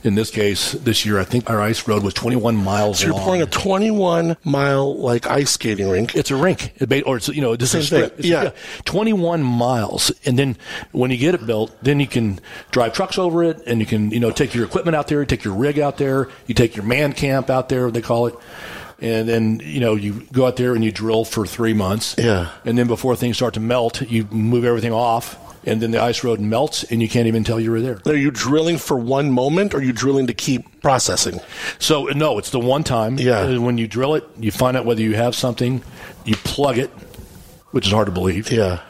In this case, this year, I think our ice road was 21 miles So you're long. pouring a 21 mile like ice skating rink. It's a rink, or it's you know, just Same a strip. thing, It's- yeah. twenty-one miles, and then when you get it built, then you can drive trucks over it, and you can you know take your equipment out there, take your rig out there, you take your man camp out there, they call it, and then you know you go out there and you drill for three months, Yeah. and then before things start to melt, you move everything off, and then the ice road melts, and you can't even tell you were there. Are you drilling for one moment or are you drilling to keep processing? So no, it's the one time. Yeah. When you drill it, you find out whether you have something, you plug it, which is hard to believe. Yeah.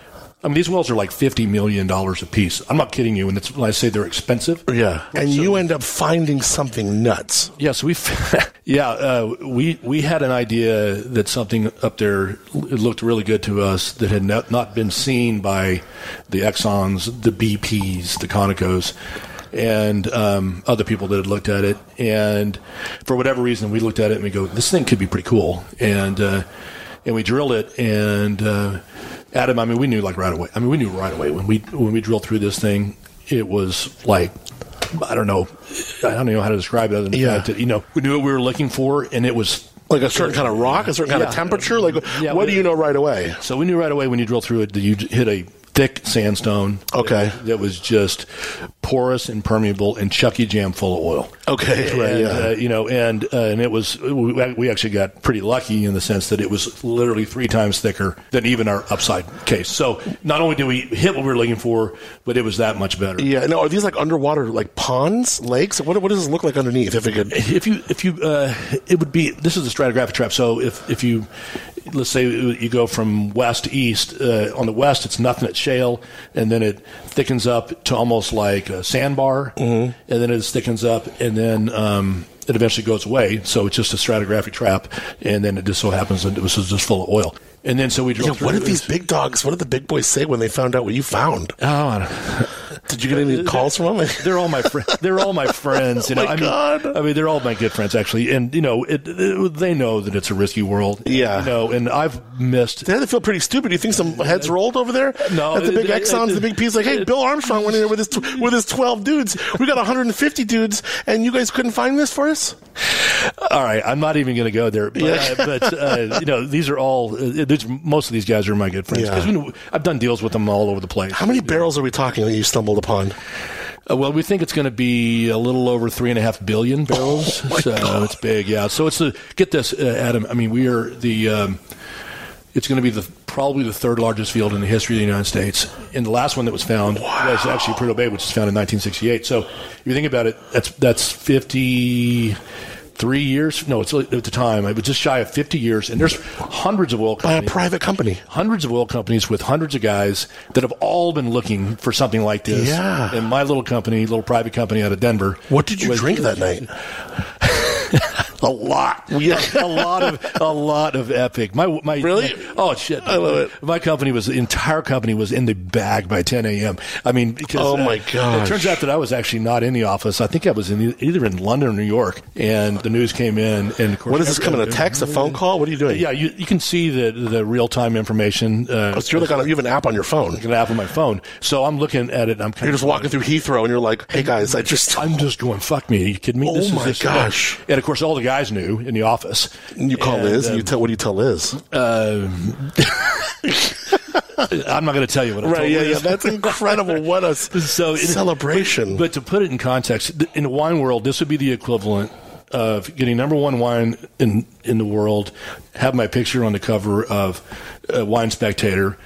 I mean, these wells are like fifty million dollars a piece. I'm not kidding you, and it's when I say they're expensive. Yeah. And you end up finding something nuts. Yes, we. [LAUGHS] yeah, uh, we we had an idea that something up there it looked really good to us that had not, not been seen by the Exxon's, the BP's, the Conocos, and um, other people that had looked at it. And for whatever reason, we looked at it and we go, "This thing could be pretty cool." And uh, and we drilled it and. Uh, Adam, I mean, we knew like right away. I mean, we knew right away when we when we drilled through this thing. It was like I don't know, I don't know how to describe it other than the Yeah. fact that you know we knew what we were looking for, and it was Like a certain kind of rock, a certain kind of temperature. Like, Yeah, what do you know right away? so we knew right away when you drill through it that you hit a thick sandstone. Okay. that, that was just porous and permeable and Chucky Jam full of oil. Okay, right, and, yeah. uh, you know, and uh, and it was we, actually got pretty lucky in the sense that it was literally three times thicker than even our upside case. So not only did we hit what we were looking for, but it was that much better. Yeah. No, are these like underwater, like ponds, lakes? What, what does this look like underneath? If it could. if you if you uh, it would be this is a stratigraphic trap so if if you let's say you go from west to east uh, on the west it's nothing it's shale and then it thickens up to almost like a sandbar and then it thickens up and then um, it eventually goes away so it's just a stratigraphic trap and then it just so happens that it was just full of oil and then so we drove Yeah, what did these big dogs? What did the big boys say when they found out what you found? oh Did you get any calls from them? they're all my friends. They're all my friends. You know, [LAUGHS] Oh my I mean, God. I mean, they're all my good friends actually, and you know, it, it, they know that it's a risky world. Yeah. you know, and I've missed. They had to feel pretty stupid. You think some heads rolled over there? No, at the big it- Exxons, the big P's, like, hey, Bill Armstrong went in there with his tw- with his twelve dudes. We got 150 dudes, and you guys couldn't find this for us. All right, I'm not even going to go there, but, Yeah. uh, but uh, you know, these are all. Uh, most of these guys are my good friends Yeah. because know, I've done deals with them all over the place. How many barrels are we talking that you stumbled upon? Uh, well, we think it's going to be a little over three and a half billion barrels. Oh, so it's big, yeah. So it's the get this, uh, Adam. I mean, we are the. Um, it's going to be the probably the third largest field in the history of the United States, and the last one that was found was actually Prudhoe Bay, which was found in 1968. So if you think about it, that's that's 50. Three years? No, it's at the time. It was just shy of 50 years, and there's hundreds of oil By a companies private company. hundreds of oil companies with hundreds of guys that have all been looking for something like this. Yeah. And my little company, little private company out of Denver. What did you was- drink that [LAUGHS] night? A lot. Yeah. [LAUGHS] a lot of a lot of Epoch. My my Really? my- oh shit! I love it. My company was the entire company was in the bag by 10 a.m. I mean, because Oh, my uh, gosh. It turns out that I was actually not in the office. I think I was in either in London or New York, and the news came in. And of course, What is this coming? A text, a phone call? What are you doing? Yeah, you, you can see the the real time information. Uh, Oh, so you're like on a, you have an app on your phone. an app on my phone. So I'm looking at it. I'm kind You're of just walking through Heathrow, and you're like, "Hey guys, I just." I'm just going, fuck me. Are you kidding me? Oh this my gosh. And of course, all the guys knew in the office. You call And, Liz, and you um, tell what do you tell Liz? um, [LAUGHS] I'm not going to tell you what I told right? Yeah, Liz. yeah. That's incredible. What a [LAUGHS] So it- celebration! But to put it in context, in the wine world, this would be the equivalent of getting number one wine in in the world, have my picture on the cover of uh, Wine Spectator,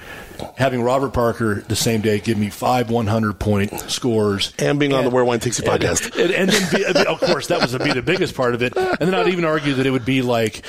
having Robert Parker the same day give me five 100 point scores, and being on the Where Wine Takes You podcast. [LAUGHS] and, and then be, of course that was be the biggest part of it. And then I'd even argue that it would be like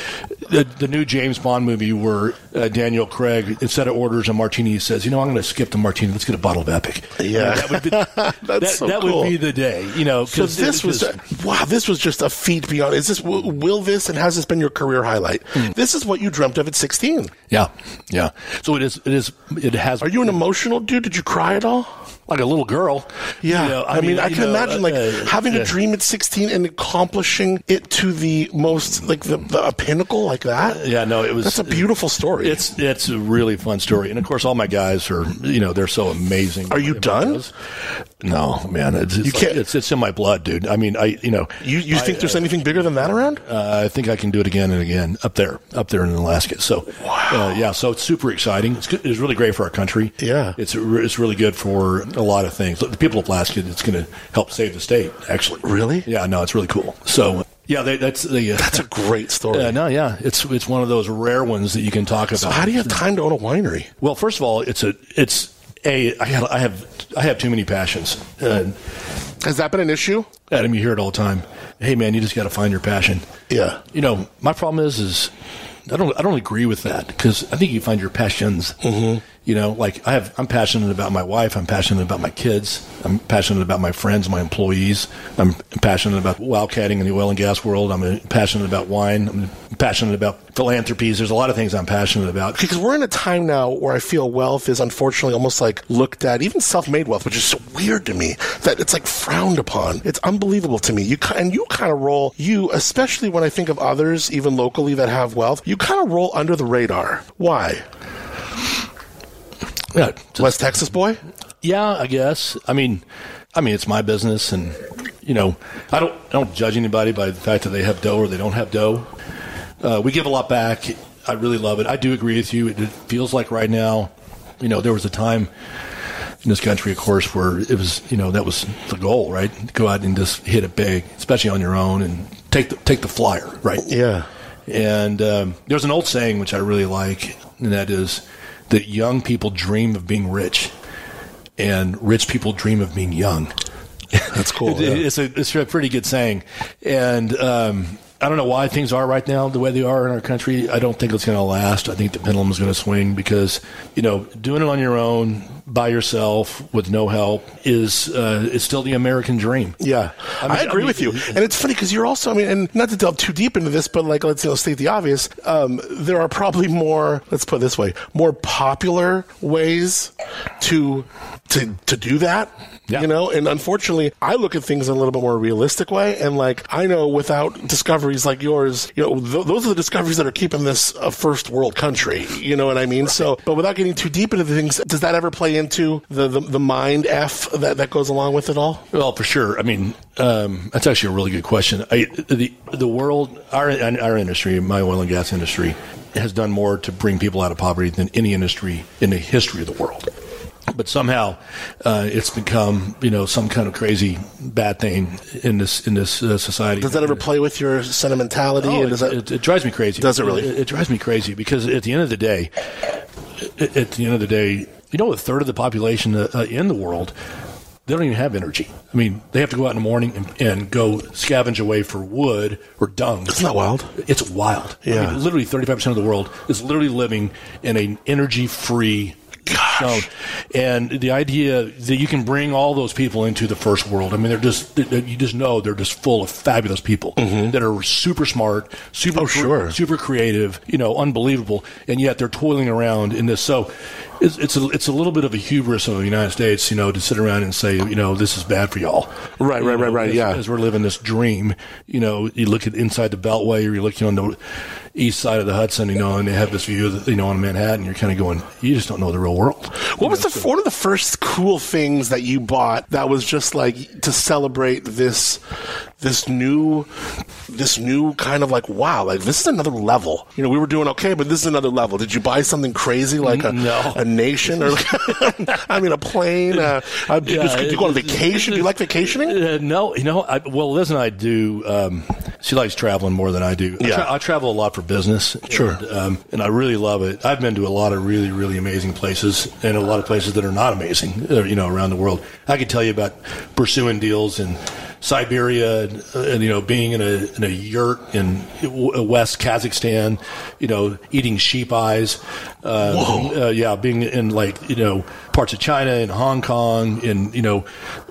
the, the new James Bond movie where uh, Daniel Craig instead of orders a martini he says, you know, I'm going to skip the martini. Let's get a bottle of Epoch. Yeah. that would be [LAUGHS] that, so that cool. would be the day. You know, So this was wow. This was just a feat beyond. Is this will, will this and has this been your career highlight? Hmm. This is what you dreamt of at 16. yeah, yeah. So it is. It is. It has. Are you an emotional dude? Did you cry at all? Like a little girl. Yeah, You know, I, mean, I can know, imagine like uh, having yeah. a dream at 16 and accomplishing it to the most like the, the a pinnacle like that. Yeah, no, it was. That's a beautiful story. It's it's a really fun story, and of course, all my guys are you know they're so amazing. Are you done? No, man, it's, it's You can't- like- it's it's in my blood, dude. I mean, I you know you you think there's anything bigger than that around? uh, I think I can do it again and again up there, up there in Alaska. So, uh, yeah, so it's super exciting. It's, good, it's really great for our country. Yeah. it's it's really good for a lot of things. The people of Alaska, it's going to help save the state. Actually, Really? Yeah, no, it's really cool. So, yeah, they, that's the. Uh, That's a great story. uh, no, yeah, it's it's one of those rare ones that you can talk about. so how do you have time to own a winery? Well, first of all, it's a it's a I have I have I have too many passions. Uh, Has that been an issue? Adam, you hear it all the time. Hey, man, you just got to find your passion. Yeah. You know, my problem is is I don't I don't agree with that because I think you find your passions. Mm-hmm. You know, like I have I'm passionate about my wife. I'm passionate about my kids. I'm passionate about my friends, my employees. I'm passionate about wildcatting in the oil and gas world. I'm passionate about wine. I'm passionate about philanthropies. There's a lot of things I'm passionate about. Because we're in a time now where I feel wealth is unfortunately almost like looked at, even self-made wealth, which is so weird to me that it's like frowned upon. It's unbelievable to me. You and you kind of roll you, especially when I think of others, even locally that have wealth. You kind of roll under the radar. Why? Yeah, West Texas boy. Yeah, I guess. I mean, I mean, it's my business, and you know, I don't I don't judge anybody by the fact that they have dough or they don't have dough. Uh, we give a lot back. I really love it. I do agree with you. It, it feels like right now, you know, there was a time in this country, of course, where it was, you know, that was the goal, right? Go out and just hit it big, especially on your own, and take the take the flyer, right? Yeah. And um, there's an old saying which I really like, and that is that young people dream of being rich, and rich people dream of being young. That's cool. [LAUGHS] Yeah. It's a it's a pretty good saying, and um, I don't know why things are right now the way they are in our country. I don't think it's going to last. I think the pendulum is going to swing because you know doing it on your own by yourself with no help is uh, is still the American dream. Yeah, I, I agree I with you. And it's funny because you're also, I mean, and not to delve too deep into this, but like, let's you know, state the obvious. Um, there are probably more, let's put it this way, more popular ways to to to do that. Yeah. You know, and unfortunately, I look at things in a little bit more realistic way. And like, I know without discoveries like yours, you know, th- those are the discoveries that are keeping this a first world country. You know what I mean? So, but without getting too deep into the things, does that ever play into the the, the mind f that that goes along with it all? Well, for sure. I mean, um, that's actually a really good question. I, the the world, our our industry, my oil and gas industry, has done more to bring people out of poverty than any industry in the history of the world. But somehow, uh, it's become you know some kind of crazy bad thing in this in this uh, society. Does that ever play with your sentimentality? Oh, it, does that, it, it drives me crazy. Does it really? It, it drives me crazy because at the end of the day, at, the end of the day, you know, a third of the population uh, uh, in the world, they don't even have energy. I mean, they have to go out in the morning and, and go scavenge away for wood or dung. It's not wild? It's wild. I Yeah. mean, literally, thirty-five percent of the world is literally living in an energy-free Gosh. And the idea that you can bring all those people into the first world, I mean, they're just they- you just know they're just full of fabulous people that are super smart, super Mm-hmm. Oh, sure. super creative, you know, unbelievable, and yet they're toiling around in this. So. It's, it's a it's a little bit of a hubris of the United States, you know, to sit around and say, you know, this is bad for y'all. Right, You right, right, know, right, as- yeah. as we're living this dream. You know, you look at inside the Beltway, or you're looking on the east side of the Hudson, you know, and they have this view, of the, you know, on Manhattan. You're kind of going, you just don't know the real world. What was the one of the first cool things that you bought that was just like to celebrate this this new this new kind of like wow like this is another level you know we were doing okay but this is another level did you buy something crazy like a, No. a nation or [LAUGHS] I mean a plane uh, uh, Yeah, you go on vacation do you like vacationing Uh, no, you know, I, well, Liz and I do. Um, she likes traveling more than I do. I, Yeah. tra- I travel a lot for business. Sure. And, um, and I really love it. I've been to a lot of really, really amazing places and a lot of places that are not amazing, uh, you know, around the world. I could tell you about pursuing deals in Siberia, and, and you know, being in a in a yurt in West Kazakhstan, you know, eating sheep eyes. Uh, uh, yeah, being in like you know parts of China and Hong Kong, and you know,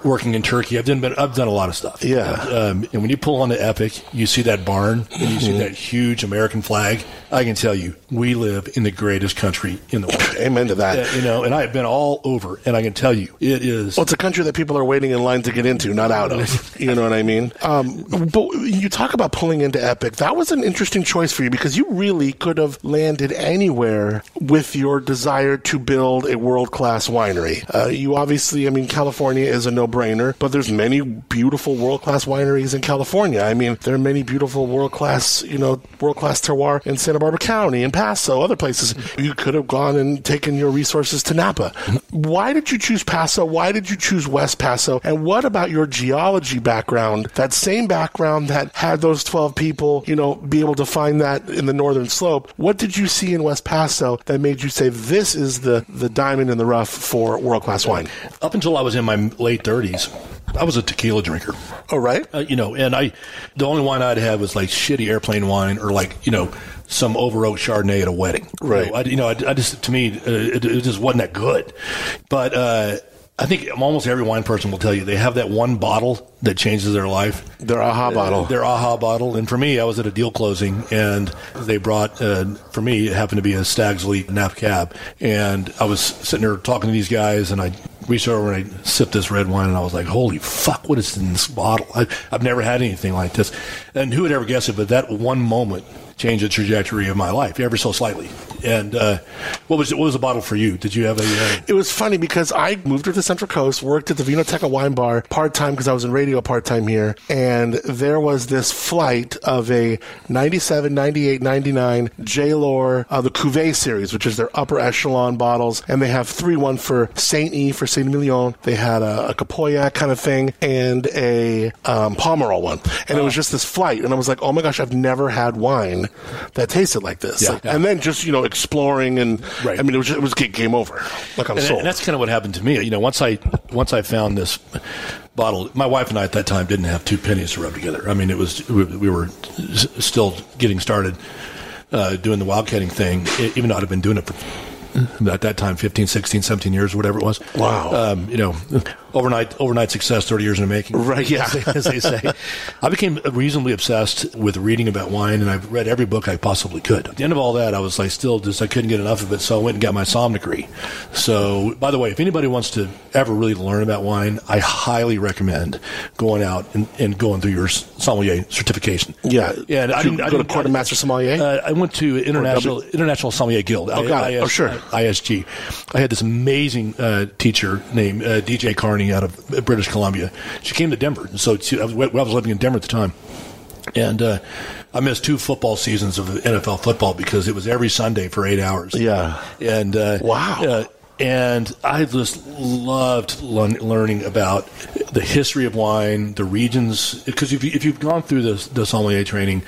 working in Turkey. I've done been, I've done a lot of stuff. Yeah. Um, and when you pull on the Epoch, you see that barn and you see that huge American flag. I can tell you, we live in the greatest country in the world. Amen to that. Uh, you know, and I have been all over, and I can tell you, it is. Well, it's a country that people are waiting in line to get into, not out of. [LAUGHS] You know what I mean? Um, but you talk about pulling into Epoch. That was an interesting choice for you because you really could have landed anywhere with your desire to build a world class winery. Uh, you obviously, I mean, California is a no brainer, but there's many beautiful world class wineries in California. I mean, there are many beautiful world class, you know, world class terroir in Santa Barbara County, in Paso, other places. You could have gone and taken your resources to Napa. Why did you choose Paso? Why did you choose West Paso? And what about your geology background? That same background that had those 12 people, you know, be able to find that in the northern slope. What did you see in West Paso that made you say this is the, the diamond in the rough for world class wine? Up until I was in my late 30s, I was a tequila drinker. Oh, right? Uh, you know, and I, the only wine I'd have was like shitty airplane wine or like, you know, some over oak Chardonnay at a wedding. Right. You know, I, you know, I, I just, to me, uh, it, it just wasn't that good. But, uh, I think almost every wine person will tell you they have that one bottle that changes their life. Their aha bottle. Their aha bottle. And for me, I was at a deal closing and they brought, uh, for me, it happened to be a Stag's Leap Nap Cab. And I was sitting there talking to these guys and I reached over and I sipped this red wine and I was like, holy fuck, what is in this bottle? I, I've never had anything like this. And who would ever guess it? But that one moment changed the trajectory of my life ever so slightly. And uh, what was what was the bottle for you? Did you have a? Uh, It was funny because I moved to the Central Coast, worked at the Vinoteca Wine Bar part time because I was in radio part time here, and there was this flight of a 97, 98, 99 J. Lohr, uh, the Cuvée series, which is their upper echelon bottles, and they have three, one for Saint E for Saint Emilion. They had a, a Capoya kind of thing and a um, Pomerol one, and it was just this flight, and I was like, oh my gosh, I've never had wine that tasted like this, Yeah. Like, and then just you know exploring and Right. I mean it was it was game over, like I'm and, sold. and that's kind of what happened to me. You know, once I once I found this bottle, my wife and I at that time didn't have two pennies to rub together. I mean, it was we, we were s- still getting started uh, doing the wildcatting thing, even though I'd have been doing it for at that time 15 16 17 years whatever it was Wow. um, you know overnight overnight success 30 years in the making Right, yeah. [LAUGHS] as they, as they say i became reasonably obsessed with reading about wine and i've read every book i possibly could at the end of all that i was like still just i couldn't get enough of it so i went and got my som degree so by the way if anybody wants to ever really learn about wine i highly recommend going out and, and going through your sommelier certification Yeah. and i didn't I go to didn't- Court of Master Sommelier? uh, I went to International International Sommelier Guild. Oh, got it. Oh, sure. ISG. I had this amazing uh, teacher named uh, DJ Carney out of British Columbia. She came to Denver, and so she, I, was, I was living in Denver at the time, and uh, I missed two football seasons of NFL football because it was every Sunday for eight hours. Yeah. and uh, Wow. uh, and I just loved learning about the history of wine, the regions. Because if, you, if you've gone through this, the sommelier training,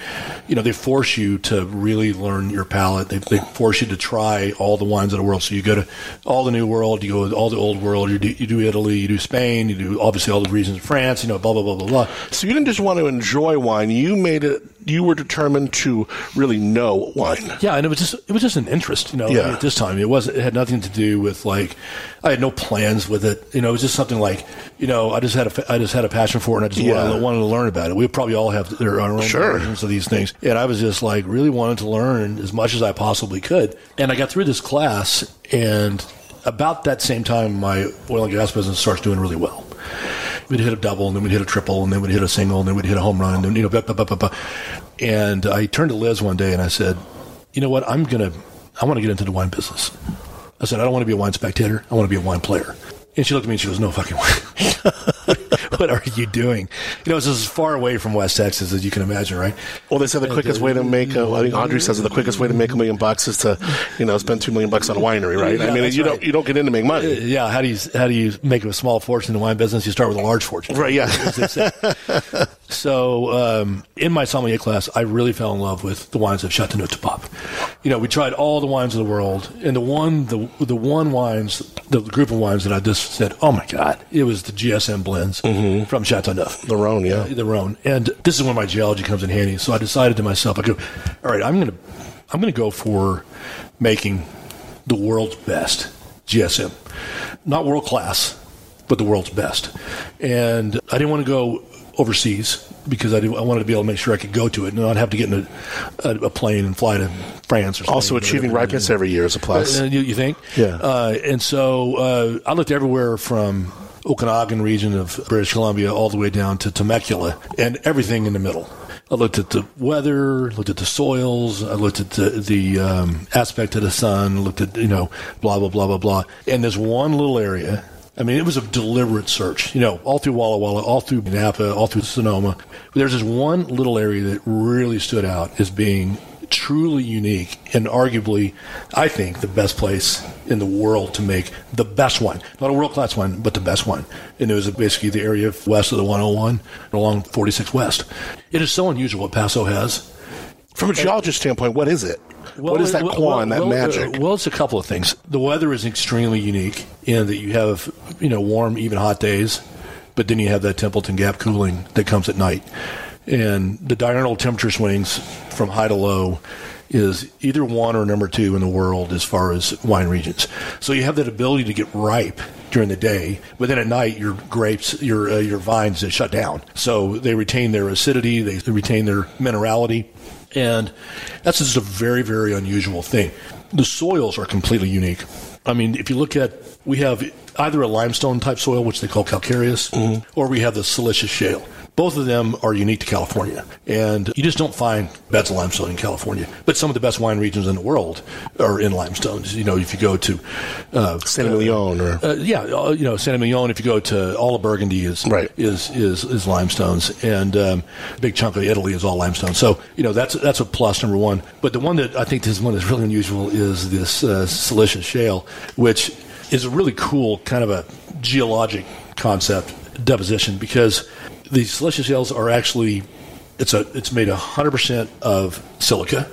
you know they force you to really learn your palate. They, they force you to try all the wines of the world. So you go to all the New World, you go to all the Old World. You do, you do Italy, you do Spain, you do obviously all the regions of France. You know, blah blah blah blah blah. So you didn't just want to enjoy wine; you made it. You were determined to really know wine. Yeah, and it was just it was just an interest, you know. Yeah. At this time, it was it had nothing to do with like I had no plans with it. You know, it was just something like you know I just had a I just had a passion for it, and I just Yeah. wanted, wanted to learn about it. We probably all have our own Sure. versions of these things, and I was just like really wanted to learn as much as I possibly could. And I got through this class, and about that same time, my oil and gas business starts doing really well. We'd hit a double, and then we'd hit a triple, and then we'd hit a single, and then we'd hit a home run, and then, you know, blah, blah, blah. And I turned to Liz one day and I said, you know what? I'm going to, I want to get into the wine business. I said, I don't want to be a wine spectator. I want to be a wine player. And she looked at me and she goes, no fucking way. [LAUGHS] [LAUGHS] what are you doing? You know, it's as far away from West Texas as you can imagine, right? Well, they said the quickest way to make. A, I think Audrey says the quickest way to make a million bucks is to, you know, spend two million bucks on a winery, right? I mean, you right. don't you don't get in to make Uh, money, Yeah. How do you, how do you make a small fortune in the wine business? You start with a large fortune. right? Yeah. [LAUGHS] So, um, in my sommelier class, I really fell in love with the wines of Chateauneuf du Pape. you know, we tried all the wines of the world, and the one, the the one wines, the group of wines that I just said, oh my god, it was the GSM blends from Chateauneuf, The Rhone, yeah. the Rhone, and this is where my geology comes in handy. So I decided to myself, I go, all right, I'm gonna, I'm gonna go for making the world's best GSM, not world class, but the world's best. And I didn't want to go overseas because I, didn't, I wanted to be able to make sure I could go to it and not have to get in a, a, a plane and fly to France or something. Also, achieving ripeness every year is a plus. Uh, you, you think? Yeah. Uh, and so uh, I looked everywhere from Okanagan region of British Columbia all the way down to Temecula and everything in the middle. I looked at the weather, looked at the soils, I looked at the, the um, aspect of the sun, looked at, you know, blah, blah, blah, blah, blah. And there's one little area. I mean, it was a deliberate search, you know, all through Walla Walla, all through Napa, all through Sonoma. But there's this one little area that really stood out as being truly unique and arguably, I think, the best place in the world to make the best wine. Not a world class wine, but the best wine. And it was basically the area west of the 101 along 46 West. It is so unusual what Paso has. From a geologist standpoint, what is it? what is that well, quan, that magic? uh, well, it's a couple of things. The weather is extremely unique in that you have, you know, warm, even hot days, but then you have that Templeton Gap cooling that comes at night. And the diurnal temperature swings from high to low is either one or number two in the world as far as wine regions. So you have that ability to get ripe during the day, but then at night your grapes, your uh, your vines, they shut down. So they retain their acidity, they retain their minerality, and that's just a very very unusual thing. The soils are completely unique. I mean, if you look at, we have either a limestone type soil, which they call calcareous, or we have the silicious shale. Both of them are unique to California, and you just don't find beds of limestone in California. But some of the best wine regions in the world are in limestones. You know, if you go to uh, San Emilion or uh, yeah, uh, you know, San Emilion. If you go to all of Burgundy, is Right. is is is limestones, and um, a big chunk of Italy is all limestone. So you know that's that's a plus number one. But the one that I think is one that's really unusual is this uh, silicious shale, which is a really cool kind of a geologic concept deposition because these silicious shales are actually it's a it's made 100% of silica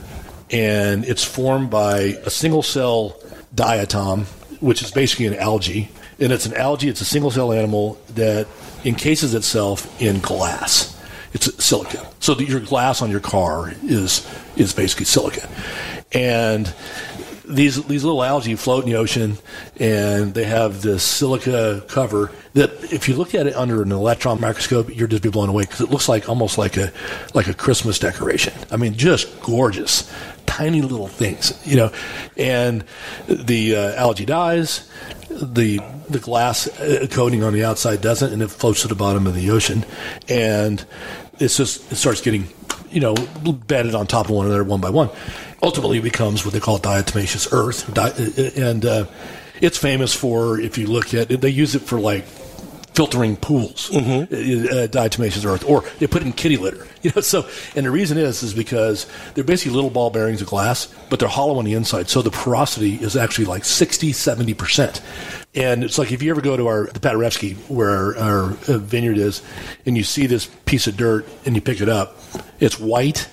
and it's formed by a single cell diatom which is basically an algae and it's an algae it's a single cell animal that encases itself in glass. It's silica. So your glass on your car is is basically silica. And these these little algae float in the ocean, and they have this silica cover that, if you look at it under an electron microscope, you're just be blown away because it looks like almost like a like a Christmas decoration. I mean, just gorgeous, tiny little things, you know. And the uh, algae dies, the the glass uh, coating on the outside doesn't, and it floats to the bottom of the ocean, and it's just it starts getting you know bedded on top of one another one by one ultimately becomes what they call diatomaceous earth. Di- and uh, it's famous for, if you look at it, they use it for like filtering pools, uh, diatomaceous earth, or they put it in kitty litter. [LAUGHS] You know, so and the reason is is because they're basically little ball bearings of glass, but they're hollow on the inside, so the porosity is actually like 60, 70 percent. And it's like if you ever go to our the Paderewski where our, our uh, vineyard is, and you see this piece of dirt and you pick it up, it's white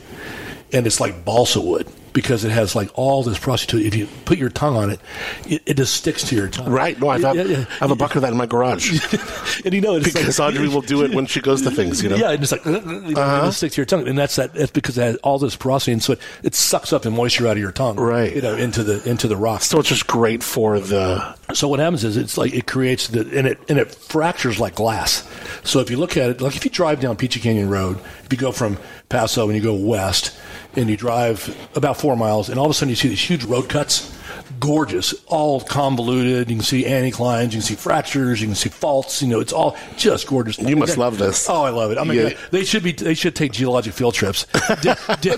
and it's like balsa wood because it has like all this porosity. If you put your tongue on it, it, it just sticks to your tongue. Right. No, I, have, Yeah, yeah. I have a bucket of that in my garage [LAUGHS] and you know it's because like, Audrey will do it when she goes to things. You know. Yeah, and it's like uh, it just sticks to your tongue, and that's that. That's because it has all this porosity, and so it, it sucks up the moisture out of your tongue, Right. You know, into the into the rock. So it's just great for the. So what happens is it's like it creates the and it and it fractures like glass. So if you look at it, like if you drive down Peachy Canyon Road, if you go from Paso and you go west and you drive about four miles, and all of a sudden you see these huge road cuts, gorgeous, all convoluted. You can see anticlines, you can see fractures, you can see faults. You know, it's all just gorgeous. You must love this. Oh, I love it. I mean, Yeah. they should be. They should take geologic field trips. [LAUGHS] Di- di-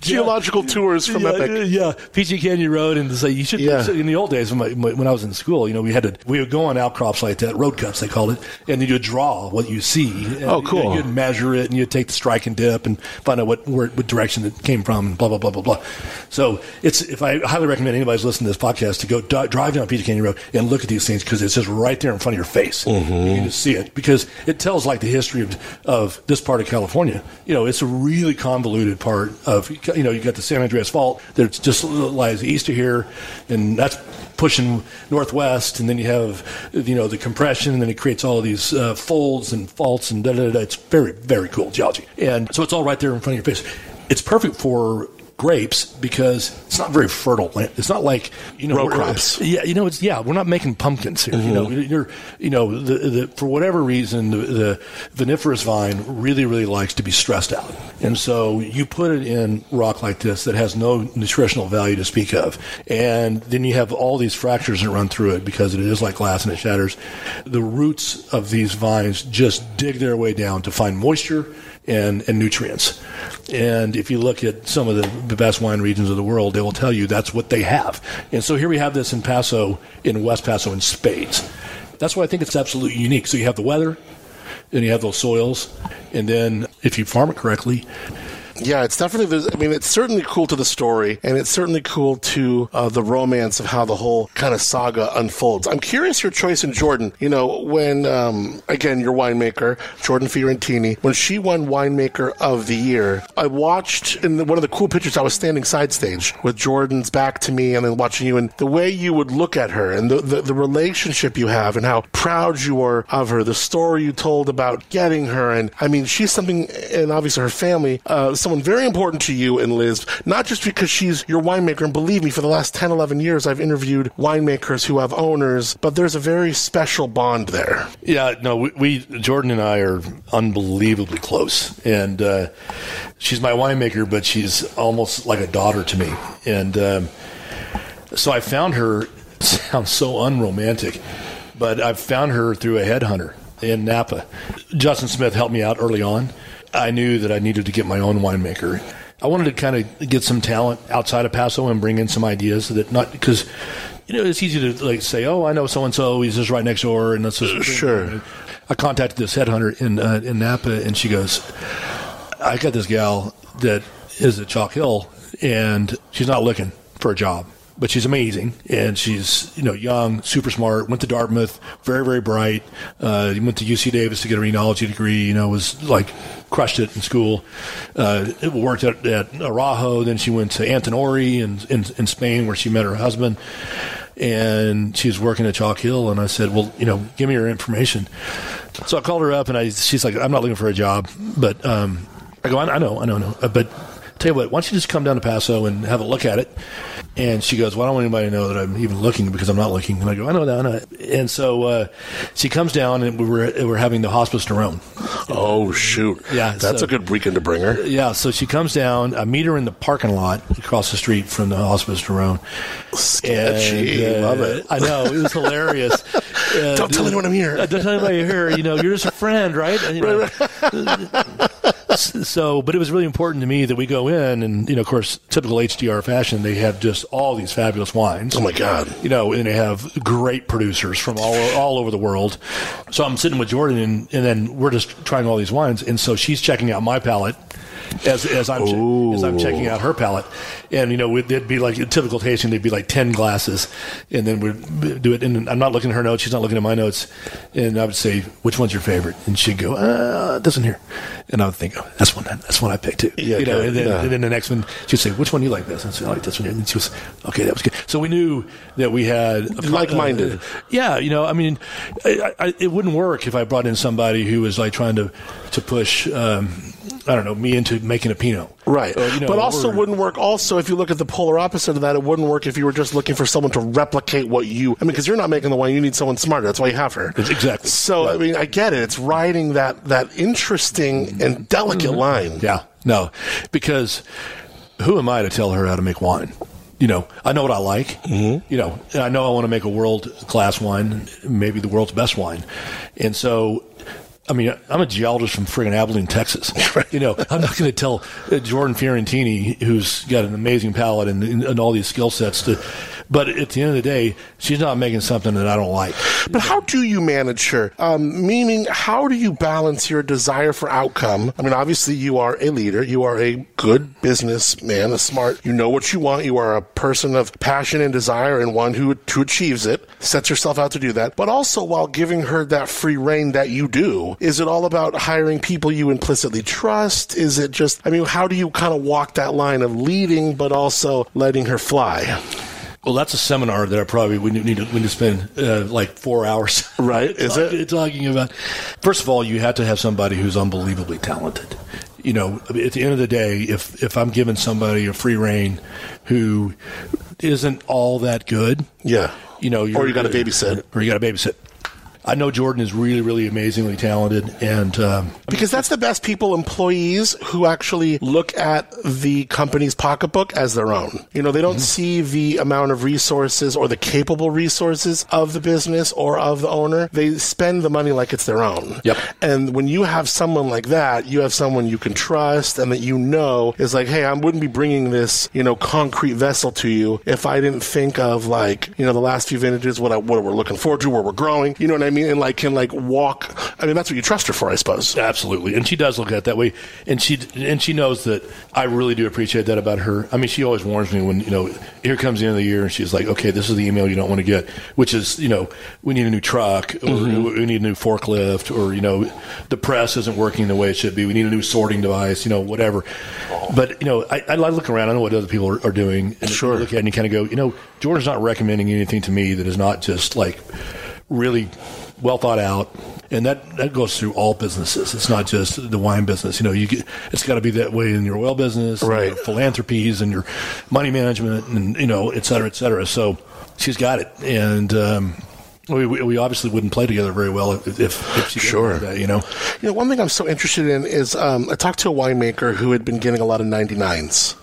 Geological tours from yeah, Epoch. Yeah, Peachy Canyon Road, and say you should. Yeah. In the old days, when, my, when I was in school, you know, we had to we would go on outcrops like that, road cuts they called it, and you'd draw what you see. And Oh, cool. You'd measure it, and you'd take the strike and dip, and find out what where, what direction it came from, and blah blah blah blah blah. So it's if I highly recommend anybody's listening listen to this podcast to go d- drive down Peach Canyon Road and look at these things because it's just right there in front of your face. Mm-hmm. You can just see it because it tells like the history of, of this part of California. You know, it's a really convoluted part of, you know, you got the San Andreas Fault that just lies east of here, and that's pushing northwest, and then you have you know the compression, and then it creates all of these uh, folds and faults and da da da. It's very very cool geology, and so it's all right there in front of your face. It's perfect for grapes because it's not very fertile land. It's not like you know Row crops. Yeah, you know it's yeah. We're not making pumpkins here. You know, mm-hmm. you're you know the, the for whatever reason the, the viniferous vine really really likes to be stressed out, and so you put it in rock like this that has no nutritional value to speak of, and then you have all these fractures that run through it because it is like glass and it shatters. The roots of these vines just dig their way down to find moisture and, and nutrients. And if you look at some of the, the best wine regions of the world, they will tell you that's what they have. And so here we have this in Paso, in West Paso, in spades. That's why I think it's absolutely unique. So you have the weather, and you have those soils, and then if you farm it correctly, Yeah, it's definitely. I mean, it's certainly cool to the story, and it's certainly cool to uh, the romance of how the whole kind of saga unfolds. I'm curious your choice in Jordan. You know, when um, again your winemaker Jordan Fiorentini, when she won winemaker of the year, I watched in the, one of the cool pictures. I was standing side stage with Jordan's back to me, and then watching you, and the way you would look at her, and the the, the relationship you have, and how proud you are of her, the story you told about getting her, and I mean, she's something, and obviously her family, uh, someone very important to you and Liz, not just because she's your winemaker, and believe me, for the last 10, 11 years, I've interviewed winemakers who have owners, but there's a very special bond there. Yeah, no, we, we Jordan and I are unbelievably close, and uh, she's my winemaker, but she's almost like a daughter to me. And um, so I found her. [LAUGHS] Sounds so unromantic, but I found her through a headhunter in Napa. Justin Smith helped me out early on. I knew that I needed to get my own winemaker. I wanted to kind of get some talent outside of Paso and bring in some ideas that not because you know it's easy to like say, oh, I know so and so, he's just right next door, and that's just Sure. I contacted this headhunter in uh, in Napa, and she goes, "I got this gal that is at Chalk Hill, and she's not looking for a job, but she's amazing, and she's you know young, super smart. Went to Dartmouth, very very bright. Uh, went to UC Davis to get a enology degree. You know, was like crushed it in school. Uh, worked at, at then she went to Antinori in, in in Spain, where she met her husband." and she was working at Chalk Hill. And I said, "Well, you know, give me your information." So I called her up, and I she's like, "I'm not looking for a job, but um, I go, I, know, I know, I know, but tell you what, why don't you just come down to Paso and have a look at it?" And she goes, "Well, I don't want anybody to know that I'm even looking because I'm not looking." And I go, "I know that." I know that." And so uh, she comes down, and we were we were having the Hospice du Rhône. Oh, shoot. Yeah, That's so- a good weekend to bring her. Yeah, so she comes down. I meet her in the parking lot across the street from the Hospice du Rhône. Sketchy. And, uh, Love it. I know it was hilarious. Uh, [LAUGHS] Don't tell anyone I'm here. uh, Don't tell anybody you're here. You know, you're just a friend, right? You know, [LAUGHS] so, but it was really important to me that we go in, and you know, of course, typical HDR fashion, they have just all these fabulous wines. Oh, my God. You know, and they have great producers from all all over the world. So I'm sitting with Jordan, and, and then we're just trying all these wines, and so she's checking out my palate. As, as I'm che- as I'm checking out her palate, and you know it'd be like a typical tasting. They'd be like ten glasses, and then we'd do it. And I'm not looking at her notes; she's not looking at my notes. And I would say, "Which one's your favorite?" And she'd go, "Uh, this one here." And I would think, "Oh, that's one. That's one I picked too." Yeah, you know. And then, yeah. and then the next one, she'd say, "Which one do you like this?" And I'd say, "I like this one." And she was, "Okay, that was good." So we knew that we had Like-minded. uh, yeah, you know, I mean, I, I, it wouldn't work if I brought in somebody who was like trying to to push, um, I don't know, me into making a Pinot, Right. Or, you know, but also or- wouldn't work. Also, if you look at the polar opposite of that, it wouldn't work if you were just looking for someone to replicate what you. I mean, because you're not making the wine, you need someone smarter. That's why you have her. Exactly. So I mean, I get it. It's riding that that interesting and delicate line. Yeah, no, because who am I to tell her how to make wine? You know, I know what I like. Mm-hmm. You know, and I know I want to make a world class wine, maybe the world's best wine, and so. I mean, I'm a geologist from friggin' Abilene, Texas. [LAUGHS] You know, I'm not going to tell Jordan Fiorentini, who's got an amazing palate and, and all these skill sets, to But at the end of the day, she's not making something that I don't like. But how do you manage her? Um, meaning, how do you balance your desire for outcome? I mean, obviously, you are a leader. You are a good businessman, a smart. You know what you want. You are a person of passion and desire, and one who, who achieves it, sets yourself out to do that. But also, while giving her that free reign that you do, is it all about hiring people you implicitly trust? Is it just? I mean, how do you kind of walk that line of leading, but also letting her fly? Well, that's a seminar that I probably we need to, we need to spend uh, like four hours. [LAUGHS] Right? Is it? talking about? First of all, you have to have somebody who's unbelievably talented. You know, at the end of the day, if if I'm giving somebody a free reign who isn't all that good, Yeah. you know, Or you got to babysit. or you got to babysit. I know Jordan is really, really amazingly talented, and um, Because that's the best people, employees who actually look at the company's pocketbook as their own. You know, they don't see the amount of resources or the capable resources of the business or of the owner. They spend the money like it's their own. Yep. And when you have someone like that, you have someone you can trust and that you know is like, hey, I wouldn't be bringing this, you know, concrete vessel to you if I didn't think of like, you know, the last few vintages, what I, what we're looking forward to, where we're growing. You know what I mean? And like can like walk. I mean, that's what you trust her for, I suppose. Absolutely, and she does look at it that way, and she and she knows that I really do appreciate that about her. I mean, she always warns me when you know here comes the end of the year, and she's like, "Okay, this is the email you don't want to get," which is you know we need a new truck, or mm-hmm. we need a new forklift, or you know the press isn't working the way it should be. We need a new sorting device, you know, whatever. But you know, I, I look around, I know what other people are, are doing, and Sure. look at it and you kind of go, you know, Jordan's not recommending anything to me that is not just like really well thought out, and that that goes through all businesses. It's not just the wine business. You know, you get, it's got to be that way in your oil business, and Right. your philanthrophies, and your money management, and you know, et cetera, et cetera. So she's got it, and. Um, we, we we obviously wouldn't play together very well if if, if she Sure. have that, you know. You know, one thing I'm so interested in is um, I talked to a winemaker who had been getting a lot of 99s.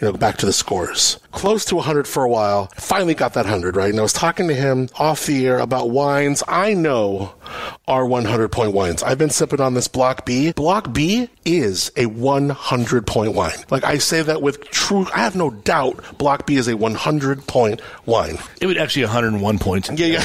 You know, back to the scores. Close to 100 for a while. Finally got that 100, right? And I was talking to him off the air about wines I know are 100 point wines. I've been sipping on this Block B. Block B is a 100 point wine. Like I say that with true, I have no doubt Block B is a 100 point wine. It would actually 101 points. Yeah, yeah.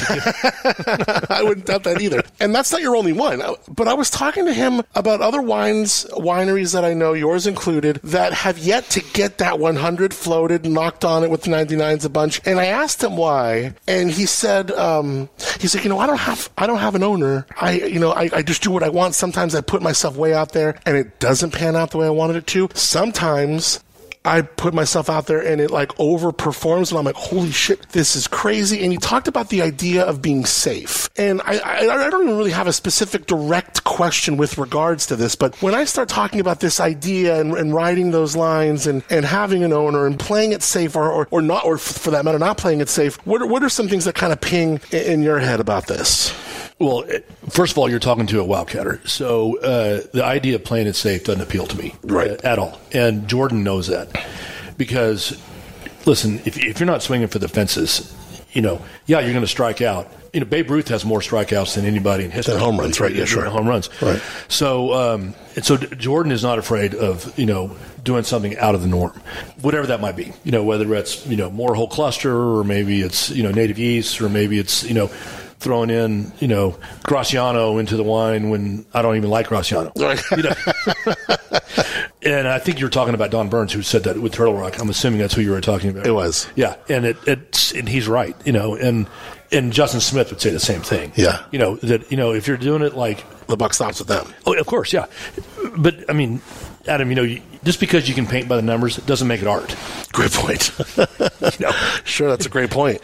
[LAUGHS] I wouldn't doubt that either. And that's not your only one. But I was talking to him about other wines, wineries that I know, yours included, that have yet to get that 100 floated, knocked on it with the 99s a bunch. And I asked him why, and he said, um, he's like, you know, I don't have, I don't have an owner. I, you know, I, I just do what I want. Sometimes I put myself way out there, and it doesn't pan out the way I wanted it to. Sometimes I put myself out there and it like overperforms and I'm like, holy shit, this is crazy. And you talked about the idea of being safe. And I, I, I don't even really have a specific direct question with regards to this, but when I start talking about this idea and, and writing those lines and, and having an owner and playing it safe or, or, or not, or f- for that matter, not playing it safe, what are, what are some things that kind of ping in, your head about this? Well, first of all, you're talking to a wildcatter, so uh, the idea of playing it safe doesn't appeal to me Right. at all. And Jordan knows that because, listen, if, if you're not swinging for the fences, you know, yeah, you're going to strike out. You know, Babe Ruth has more strikeouts than anybody in history. Than home runs, right, yeah, sure. Home runs, Right. So, um, and so Jordan is not afraid of you know doing something out of the norm, whatever that might be. You know, whether it's you know more whole cluster, or maybe it's you know native yeast, or maybe it's you know throwing in you know Graciano into the wine when I don't even like Graciano. You know. [LAUGHS] and I think you're talking about Don Burns, who said that with Turtle Rock. I'm assuming that's who you were talking about. It was. Yeah, and it, it's and he's right. You know, and and Justin Smith would say the same thing. Yeah. You know that you know if you're doing it like The buck stops with them. Oh, of course, yeah. But I mean, Adam, you know, you, just because you can paint by the numbers doesn't make it art. Great point. [LAUGHS] You know, sure, that's a great point.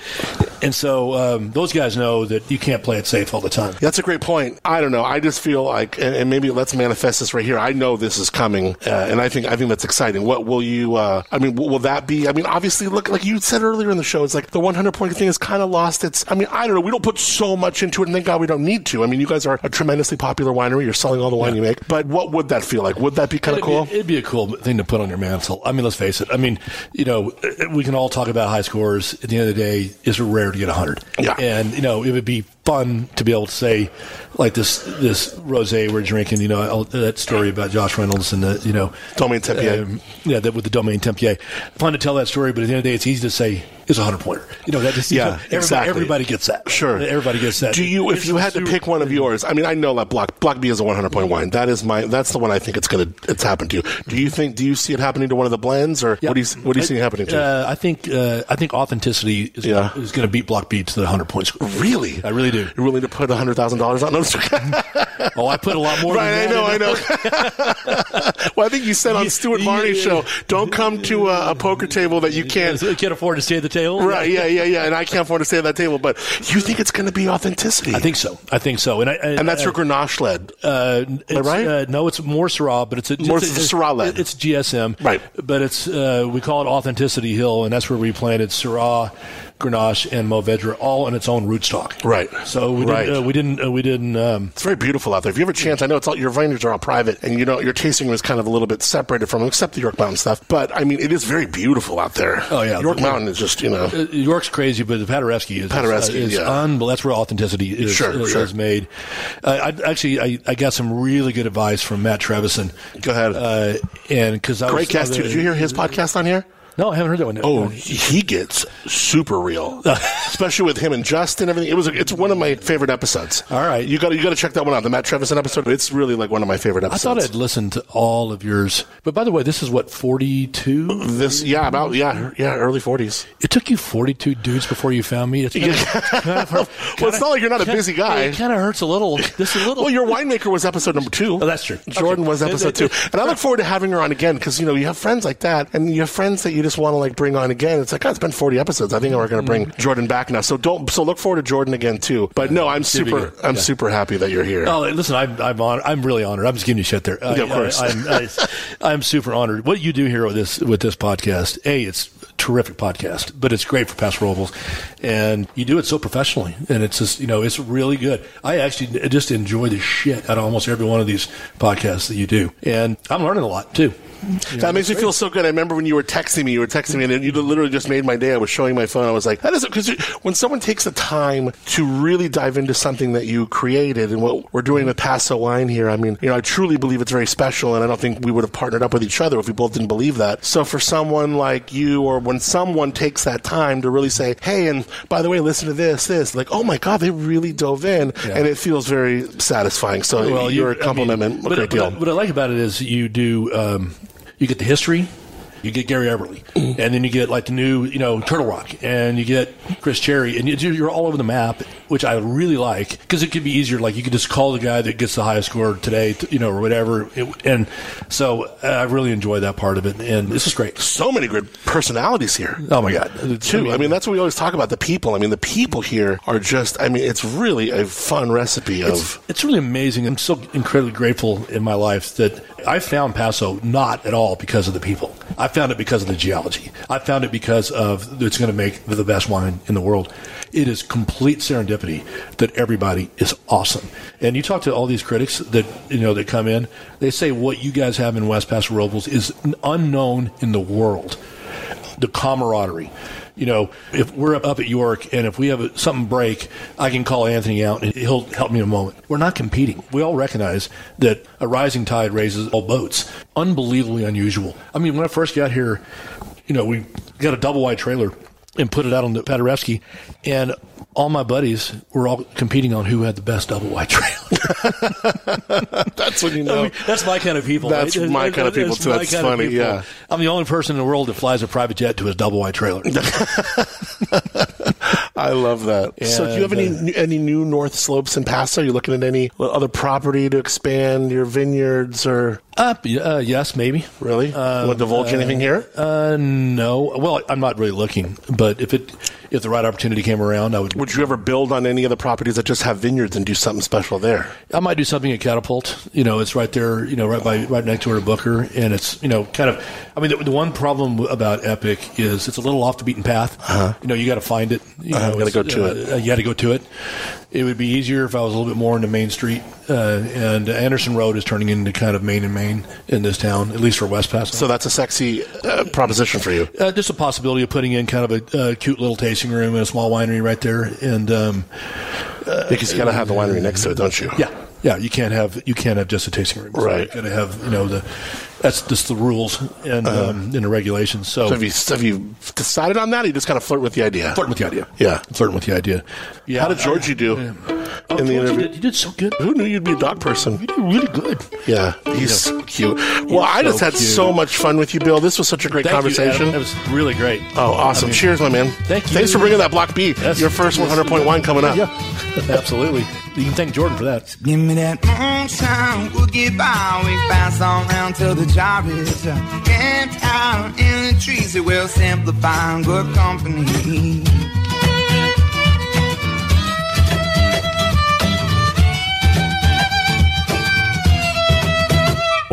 and so um, those guys know that you can't play it safe all the time. That's a great point. I don't know. I just feel like, and, and maybe let's manifest this right here. I know this is coming, uh, and I think I think that's exciting. What will you? Uh, I mean, will, will that be? I mean, obviously, look like you said earlier in the show, it's like the 100 point thing has kind of lost its. I mean, I don't know. We don't put so much into it, and thank God we don't need to. I mean, you guys are a tremendously popular winery. You're selling all the wine you make, but what would that feel like? Would that be kind of It'd be- cool? it'd be a cool thing to put on your mantle. I mean, let's face it. I mean, you know, we can all talk about high scores. At the end of the day, it's rare to get 100. Yeah. And, you know, it would be fun to be able to say, like this this rosé we're drinking, you know, I'll- that story about Josh Reynolds and the, you know, Domaine Tempier. um, yeah, that with the Domaine Tempier. Fun to tell that story, but at the end of the day, it's easy to say it's a 100 pointer. You know, that just, Yeah, know, everybody, exactly. everybody gets that. Sure. Everybody gets that. Do you, if It's you had to pick one of yours? I mean, I know that Block Block B is a 100 point wine. That is my. That's the one I think it's gonna. It's happened to. Do you think? Do you see it happening to one of the blends, or Yeah. what do you What do you see I- it happening to? Uh, I think uh, I think authenticity is, Yeah. is going to beat block B to the 100 points. really? I really do. You're willing to put hundred thousand dollars on those? [LAUGHS] Oh, I put a lot more. right, I know, I know. [LAUGHS] [LAUGHS] well, I think you said on You- Stuart Varney's show, "Don't come to a, a poker table that you can't." in. can't afford to stay at the table. Right? Yeah, yeah, yeah. And I can't afford to stay at that table, but you think it's going to be authenticity? I think so. I think so. And I, I, and that's I, your Grenache led. Uh, right? Uh, no, it's more Syrah, but it's a, More it's a, Syrah led. It's GSM, Right. But it's uh, we call it Authenticity Hill, and that's where we planted Syrah, Grenache, and Mourvedre all in its own rootstock. Right. So we Right. didn't. Uh, we didn't. Uh, we didn't. Um, It's very beautiful out there. If you have a chance, I know it's all your vineyards are all private, and you know your tasting room is kind of a little bit separated from them, except the York Mountain stuff. But I mean, it is very beautiful out there. Oh, yeah. York Mountain is just you know. uh, York's crazy, but the Paderewski is Paderewski, is, yeah. unbel- That's where authenticity is, Sure, is, sure. is made. Uh, I actually I, I got some really good advice from Matt Trevisan. Go ahead. Uh, and because I Great was, guest too. Did you hear his podcast on here? No, I haven't heard that one. Oh, he gets super real, [LAUGHS] especially with him and Justin. Everything. It was. It's one of my favorite episodes. All right. you got to you got to check that one out. The Matt Trevisan episode. It's really like one of my favorite episodes. I thought I'd listened to all of yours. But by the way, this is what, 42? this. Yeah, about yeah yeah early forties. It took you 42 dudes before you found me. It's kind of, kind of hurt- Well, it's not like you're not a kinda- busy guy. It kind of hurts a little. This a little. Well, your winemaker was episode number two. Oh, that's true. Jordan Okay. was episode two, and I look forward to having her on again because you know you have friends like that, and you have friends that you just want to like bring on again. It's like, God, it's been forty episodes. I think we're going to bring Mm-hmm. Jordan back now. So don't. So look forward to Jordan again too. But no, I'm super. I'm Yeah. super happy that you're here. Oh, listen, I'm I'm, on, I'm really honored. I'm just giving you shit there. I, Yeah, of course. I, am [LAUGHS] I, I'm super honored. What you do here with this with this podcast, a it's terrific podcast, but it's great for Paso Robles, and you do it so professionally, and it's just you know it's really good. I actually just enjoy the shit out of almost every one of these podcasts that you do, and I'm learning a lot too. That makes me feel so good. I remember when you were texting me, you were texting me, and you literally just made my day. I was showing my phone. I was like, that is because when someone takes the time to really dive into something that you created and what we're doing with Paso Wine here, I mean, you know, I truly believe it's very special, and I don't think we would have partnered up with each other if we both didn't believe that. So for someone like you, or when someone takes that time to really say, hey, and by the way, listen to this, this, like, oh my God, they really dove in, Yeah. and it feels very satisfying. So Well, you're you- a compliment, I mean, a what, great I- deal. what what I like about it is you do um, you get the history. You get Gary Eberle, Mm. and then you get like the new, you know, Turtle Rock, and you get Chris Cherry, and you- you're all over the map, which I really like because it could be easier. Like you could just call the guy that gets the highest score today, you know, or whatever. It- and so uh, I really enjoy that part of it, and this is great. so many good personalities here. Oh my god, too. I mean, that's what we always talk about the people. I mean, the people here are just, I mean, it's really a fun recipe of. It's, it's really amazing. I'm so incredibly grateful in my life that I found Paso not at all because of the people. I found it because of the geology. I found it because of it's going to make the best wine in the world. It is complete serendipity that everybody is awesome. And you talk to all these critics that you know that come in, they say what you guys have in West Paso Robles is unknown in the world the camaraderie. You know, if we're up at York and if we have something break, I can call Anthony out and he'll help me in a moment. We're not competing. We all recognize that a rising tide raises all boats. Unbelievably unusual. I mean, when I first got here, you know, we got a double wide trailer and put it out on the Paderewski, and all my buddies were all competing on who had the best double wide trailer. [LAUGHS] that's when you I know. mean, that's my kind of people. That's right? my kind of people, too. my That's funny, yeah. I'm the only person in the world that flies a private jet to his double wide trailer. [LAUGHS] [LAUGHS] I love that. so, do you have any And, any new north slopes in Paso? Are You're looking at any other property to expand your vineyards, or Uh, uh, yes, maybe. really? you want to divulge anything here? Uh, no. Well, I'm not really looking, but if it if the right opportunity came around, I would. Would you ever build on any of the properties that just have vineyards and do something special there? I might do something at Catapult. You know, it's right there. You know, right by right next door to Booker, and it's you know kind of. I mean, the, the one problem about Epoch is it's a little off the beaten path. You know, you got to find it. You know, know, gotta go to it. uh, you got to go to it. It would be easier if I was a little bit more into Main Street, uh, and Anderson Road is turning into kind of main and main in this town, at least for West Paso. So that's a sexy uh, proposition for you. Uh, just a possibility of putting in kind of a, cute little tasting room and a small winery right there, and um, Because you got to have the winery next to it, don't you? yeah, yeah, you can't have you can't have just a tasting room, So Right. You got to have you know the that's just the rules and um, and the regulations. So, Uh-huh. So have you have you decided on that? Or you just kind of flirt with the idea. flirting with the idea, Yeah. flirting with the idea. Yeah, How did Georgie do yeah. in Oh, the Georgie interview? did, you did so good. Who knew you'd be a dog person? You did really good. Yeah, he's so cute. Well, I so just had cute. so much fun with you, Bill. This was such a great Thank conversation. You, It was really great. Oh, awesome. I mean, Cheers, my man. Thank you. Thanks for bringing that Block B. Yes. Your first 100 point wine coming up. Yeah, [LAUGHS] absolutely. You can thank Jordan for that. Give me that moonshine, we'll get by. We pass on round till the job is uh, camped out in the trees. It will simplify good company.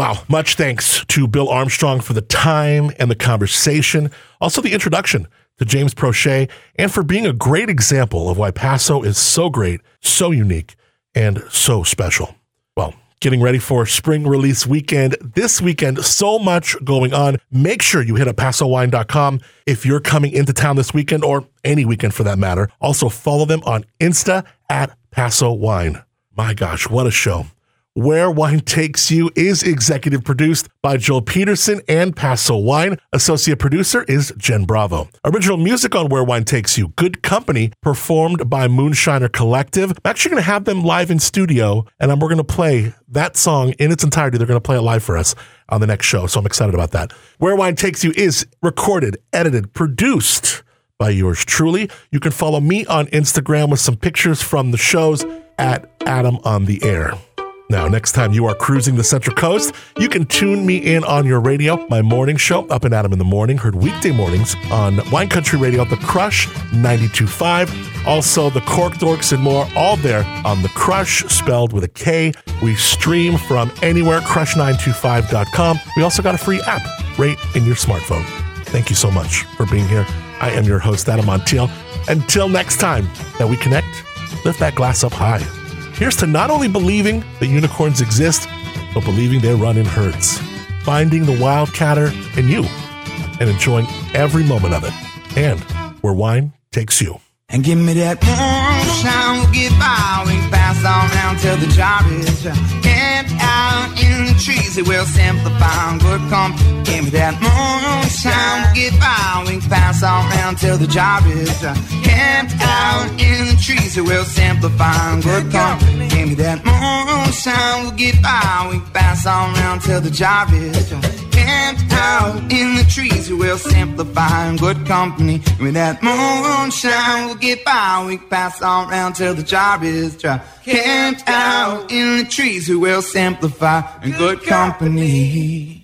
Wow. Much thanks to Bill Armstrong for the time and the conversation. Also, the introduction to James Proche and for being a great example of why Paso is so great, so unique, and so special. Well, getting ready for spring release weekend. This weekend, so much going on. Make sure you hit up PasoWine.com if you're coming into town this weekend or any weekend for that matter. Also, follow them on Insta at Paso Wine. My gosh, what a show. Where Wine Takes You is executive produced by Joel Peterson and Paso Wine. Associate producer is Jen Bravo. Original music on Where Wine Takes You, Good Company, performed by Moonshiner Collective. I'm actually going to have them live in studio, and we're going to play that song in its entirety. They're going to play it live for us on the next show, so I'm excited about that. Where Wine Takes You is recorded, edited, produced by yours truly. You can follow me on Instagram with some pictures from the shows at Adam on the Air. Now, next time you are cruising the Central Coast, you can tune me in on your radio. My morning show, Up and Adam in the Morning, heard weekday mornings on Wine Country Radio, The Crush 92.5. Also, The Cork Dorks and more, all there on The Crush, spelled with a K. We stream from anywhere, crush925.com. We also got a free app right in your smartphone. Thank you so much for being here. I am your host, Adam Montiel. Until next time that we connect, lift that glass up high. Here's to not only believing that unicorns exist, but believing they run in herds, finding the wildcatter in you, and enjoying every moment of it. And where wine takes you. And give me that moonshine, we'll get by. We pass on round till the job is camped out in the trees. It will simplify good company. Give me that moonshine, we'll get by. We pass on round till the job is camped out in the trees. It will simplify good company. Give me that moonshine, we'll get by. We pass on round till the job is camped out in the trees. we will simplify in good company. With that moonshine, we'll get by. We pass on round till the job is dry. Camped out in the trees, we will simplify in good company.